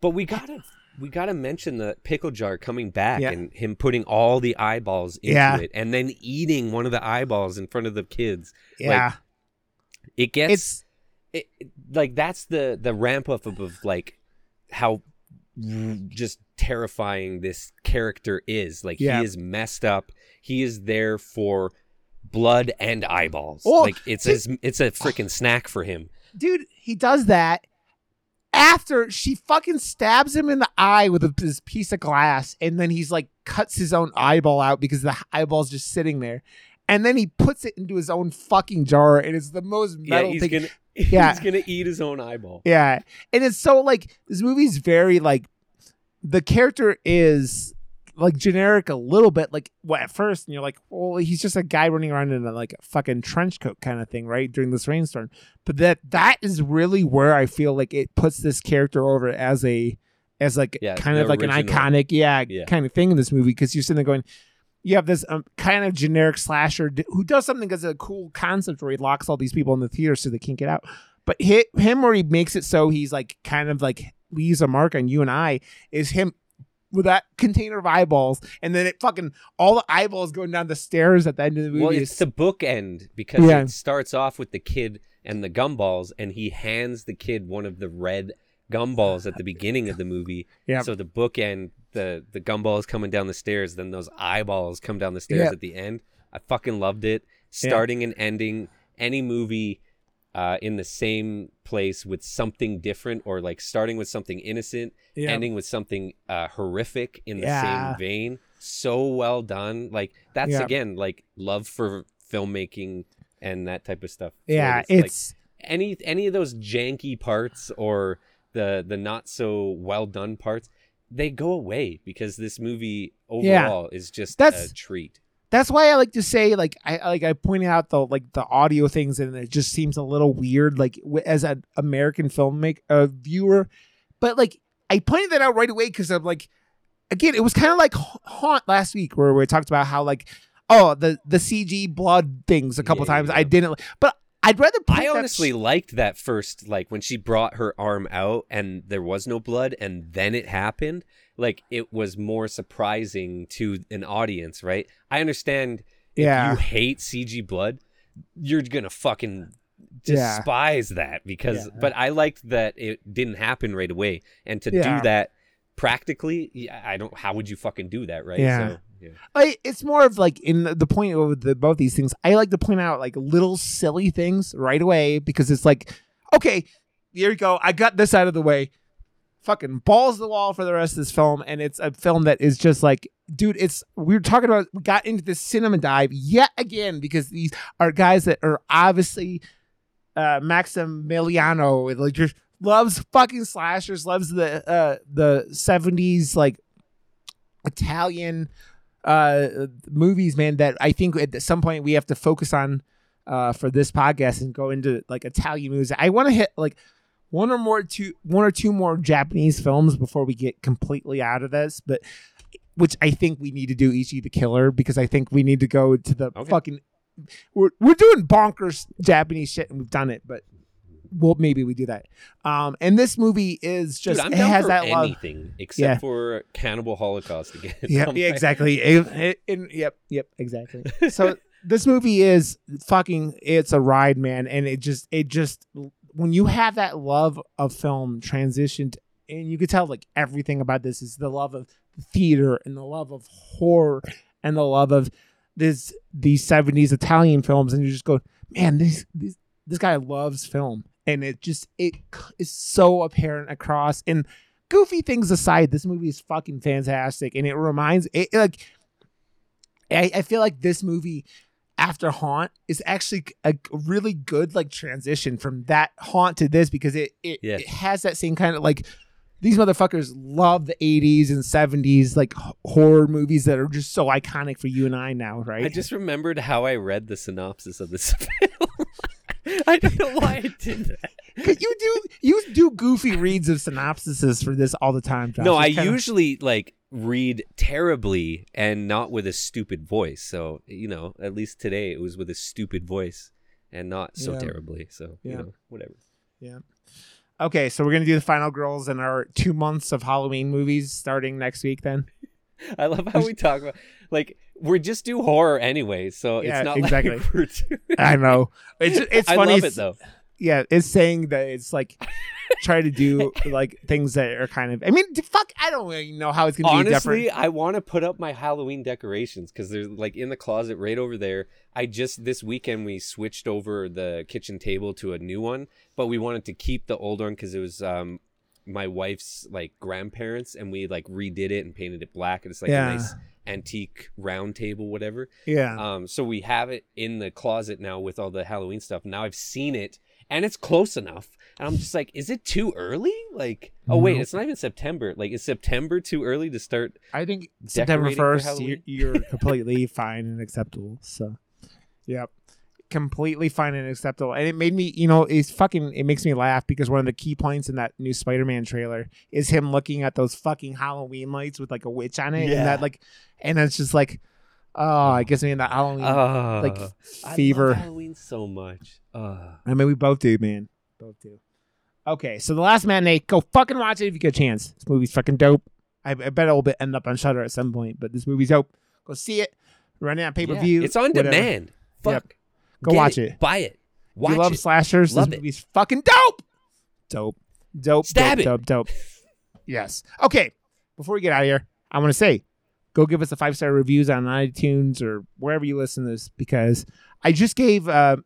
But we gotta we gotta mention the pickle jar coming back Yeah. and him putting all the eyeballs into Yeah. it and then eating one of the eyeballs in front of the kids. yeah, It gets it's it, like that's the the ramp up of, of like how just terrifying this character is. Like Yeah. he is messed up. He is there for blood and eyeballs. Oh, like it's his, it's a freaking snack for him. dude, he does that after she fucking stabs him in the eye with a, this piece of glass, and then he's like cuts his own eyeball out because the eyeball's just sitting there, and then he puts it into his own fucking jar, and it's the most Yeah, metal he's thing. gonna Yeah. he's gonna eat his own eyeball. Yeah, and it's so like this movie's very like the character is like generic a little bit like well at first and you're like well he's just a guy running around in a like a fucking trench coat kind of thing right during this rainstorm but that that is really where i feel like it puts this character over as a as like Yeah, kind of like an iconic yeah, Yeah. kind of thing in this movie because you're sitting there going you have this um, kind of generic slasher d- who does something as a cool concept where he locks all these people in the theater so they can't get out but hit him where he makes it so he's like kind of like leaves a mark on you and I is him with that container of eyeballs, and then it fucking all the eyeballs going down the stairs at the end of the movie. Well, it's the bookend because Yeah. it starts off with the kid and the gumballs, and he hands the kid one of the red gumballs at the beginning of the movie. Yep. So the bookend, the the gumballs coming down the stairs, then those eyeballs come down the stairs Yep. at the end. I fucking loved it. Starting and ending any movie uh, in the same place with something different, or like starting with something innocent, yeah. ending with something uh, horrific in the Yeah. same vein. So well done. Like that's Yeah. again like love for filmmaking and that type of stuff. So yeah, it's, like, it's any any of those janky parts or the the not so well done parts, they go away because this movie Yeah. overall is just That's- a treat. that's why I like to say like I I- like I pointed out the like the audio things and it just seems a little weird like as an American filmmaker uh, viewer, but like I pointed that out right away because I'm like again it was kind of like haunt last week where we talked about how like oh the the CG blood things a couple Yeah, times yeah. I didn't but I'd rather I honestly sh- liked that first, like when she brought her arm out and there was no blood, and then it happened. Like it was more surprising to an audience, right? I understand if Yeah. you hate CG blood, you're gonna fucking Yeah. despise that because. Yeah. But I liked that it didn't happen right away, and to Yeah. do that practically, I don't. How would you fucking do that, right? Yeah. So, yeah. I, it's more of like in the, point of the, both these things. I like to point out like little silly things right away because it's like, okay, here you go. I got this out of the way. Fucking balls the wall for the rest of this film, and it's a film that is just like, dude. It's we were talking about. We got into this cinema dive yet again because these are guys that are obviously uh Maximiliano like just loves fucking slashers, loves the uh the seventies like Italian uh movies man that i think at some point we have to focus on uh for this podcast and go into like italian movies i want to hit like one or more two one or two more japanese films before we get completely out of this but which i think we need to do ichi the killer because i think we need to go to the Okay. fucking we're, we're doing bonkers japanese shit and we've done it but well maybe we do that um and this movie is just Dude, it has that love anything except Yeah. for Cannibal Holocaust again. yeah, I'm yeah, exactly. It- it- it- yep, yep, exactly. So this movie is fucking. It's a ride, man, and it just, it just, when you have that love of film transitioned, and you could tell like everything about this is the love of theater and the love of horror and the love of this these seventies Italian films, and you just go, man, this this this guy loves film, and it just it is so apparent across. And goofy things aside, this movie is fucking fantastic, and it reminds it like I, I feel like this movie after Haunt is actually a really good like transition from that Haunt to this because it it, Yeah. it has that same kind of like these motherfuckers love the 80s and 70s like horror movies that are just so iconic for you and I now, right? I just remembered how I read the synopsis of this film. I don't know why I did that. you do you do goofy reads of synopsises for this all the time, Josh. no, I kinda- usually like read terribly and not with a stupid voice. So, you know, at least today it was with a stupid voice and not so Yeah. terribly. So, Yeah. you know, whatever. Yeah. Okay, so we're gonna do the final girls in our two months of Halloween movies starting next week. Then I love how we talk about like we just do horror anyway, so Yeah, it's not exactly. like I know it's it's I funny. love it though. Yeah, it's saying that it's like try to do like things that are kind of. I mean, fuck, I don't really know how it's gonna be different. Honestly, I want to put up my Halloween decorations because they're like in the closet right over there. I just this weekend we switched over the kitchen table to a new one, but we wanted to keep the old one because it was um my wife's like grandparents, and we like redid it and painted it black, and it's like Yeah. a nice antique round table, whatever. Yeah, Um, so we have it in the closet now with all the Halloween stuff. Now I've seen it and it's close enough. And I'm just like, is it too early? Like, oh wait, No. it's not even September. Like, is September too early to start? I think September first, you're, you're completely fine and acceptable. So, yep, completely fine and acceptable. And it made me, you know, it's fucking. It makes me laugh because one of the key points in that new Spider-Man trailer is him looking at those fucking Halloween lights with like a witch on it, and that like, and it's just like, oh, it gives me that Halloween Uh, like I fever. love Halloween so much. Uh, I mean, we both do, man. Both do. Okay, so the last matinee, go fucking watch it if you get a chance. This movie's fucking dope. I, I bet it'll end up on Shudder at some point, but this movie's dope. Go see it. Run it on pay per view. yeah, It's on demand. Fuck. Go Get watch it. Buy it. Watch you love it. slashers, Love this it. movie's fucking dope. Dope. Dope. Stab dope, it. Dope. Dope. yes. Okay. Before we get out of here, I want to say, go give us a five star reviews on iTunes or wherever you listen to this because I just gave uh,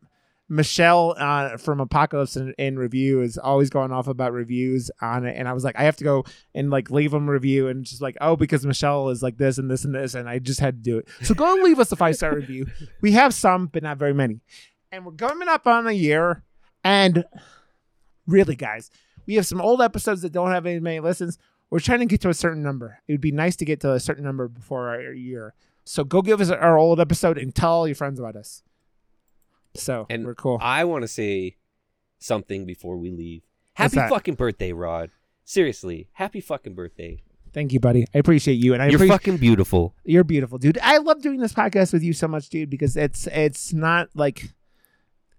Michelle uh, from Apocalypse in, in review is always going off about reviews on it, and I was like, I have to go and like leave them review, and just like, oh, because Michelle is like this and this and this, and I just had to do it. So go and leave us a five star review. We have some, but not very many, and we're coming up on a year, and really, guys, we have some old episodes that don't have any many listens. We're trying to get to a certain number. It would be nice to get to a certain number before our year. So go give us our old episode and tell all your friends about us. So And we're cool. I want to say something before we leave. Happy fucking birthday, Rod. Seriously, happy fucking birthday. Thank you, buddy. I appreciate you, and I You're appreciate fucking beautiful. you're beautiful, dude. I love doing this podcast with you so much, dude, because it's it's not like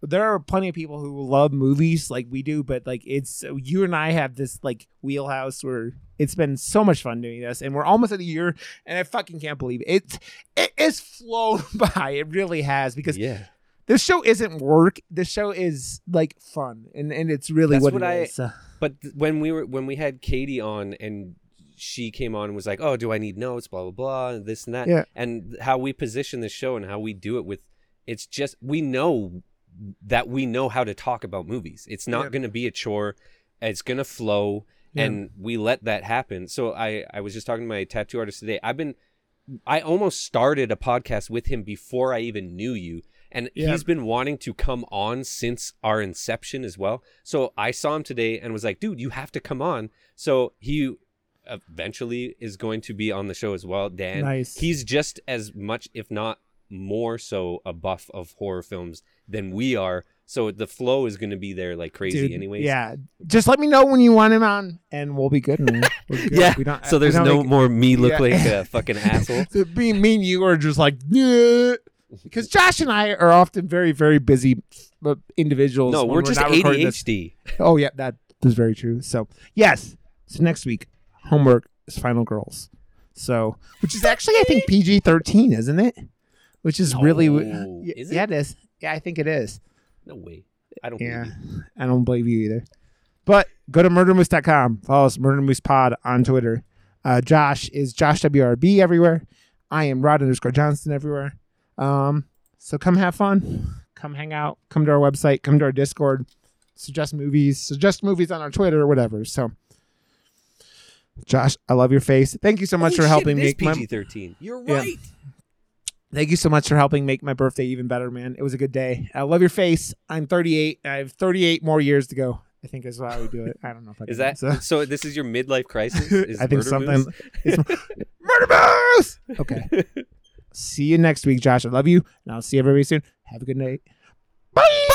there are plenty of people who love movies like we do, but like it's you and I have this like wheelhouse where it's been so much fun doing this, and we're almost at a year, and I fucking can't believe it. It's it is flown by. It really has because Yeah. This show isn't work. This show is like fun, and and it's really That's what, what it I- is. But th- when we were when we had Katie on and she came on and was like, "Oh, do I need notes? Blah blah blah, and this and that." Yeah. And how we position the show and how we do it with, it's just we know that we know how to talk about movies. It's not Yeah. going to be a chore. It's going to flow, Yeah. and we let that happen. So I I was just talking to my tattoo artist today. I've been I almost started a podcast with him before I even knew you. And Yeah. he's been wanting to come on since our inception as well. So I saw him today and was like, dude, you have to come on. So he eventually is going to be on the show as well. Dan, Nice. he's just as much, if not more so, a buff of horror films than we are. So the flow is going to be there like crazy, dude, anyways. yeah. Just let me know when you want him on, and we'll be good. we're good. Yeah. So there's no make- more me look Yeah. like a fucking asshole. So being mean, you are just like, yeah. Because Josh and I are often very, very busy uh, individuals. No, when we're just. ADHD. Oh, yeah, that is very true. So, yes. So next week, homework is Final Girls. So, which is actually, I think, PG 13, isn't it? Which is really. No. Yeah, Is it? yeah, it is. Yeah, I think it is. No way. I don't Yeah, believe you. I don't believe you either. But go to murdermoose.com. Follow us, Murder Moose Pod on Twitter. Uh, Josh is Josh WRB everywhere. I am Rod underscore Johnston everywhere. Um, so come have fun. Come hang out. Come to our website. Come to our Discord. suggest movies, suggest movies on our Twitter or whatever. So, Josh, I love your face. Thank you so much Holy for shit, helping make PG-13. You're Yeah. right. Thank you so much for helping make my birthday even better, man. It was a good day. I love your face. I'm 38. I have 38 more years to go. I think is how we do it. I don't know if I Is that so- so? This is your midlife crisis. Is I think something. Murder Moose. Okay. see you next week, Josh. I love you, and I'll see everybody soon. Have a good night. Bye.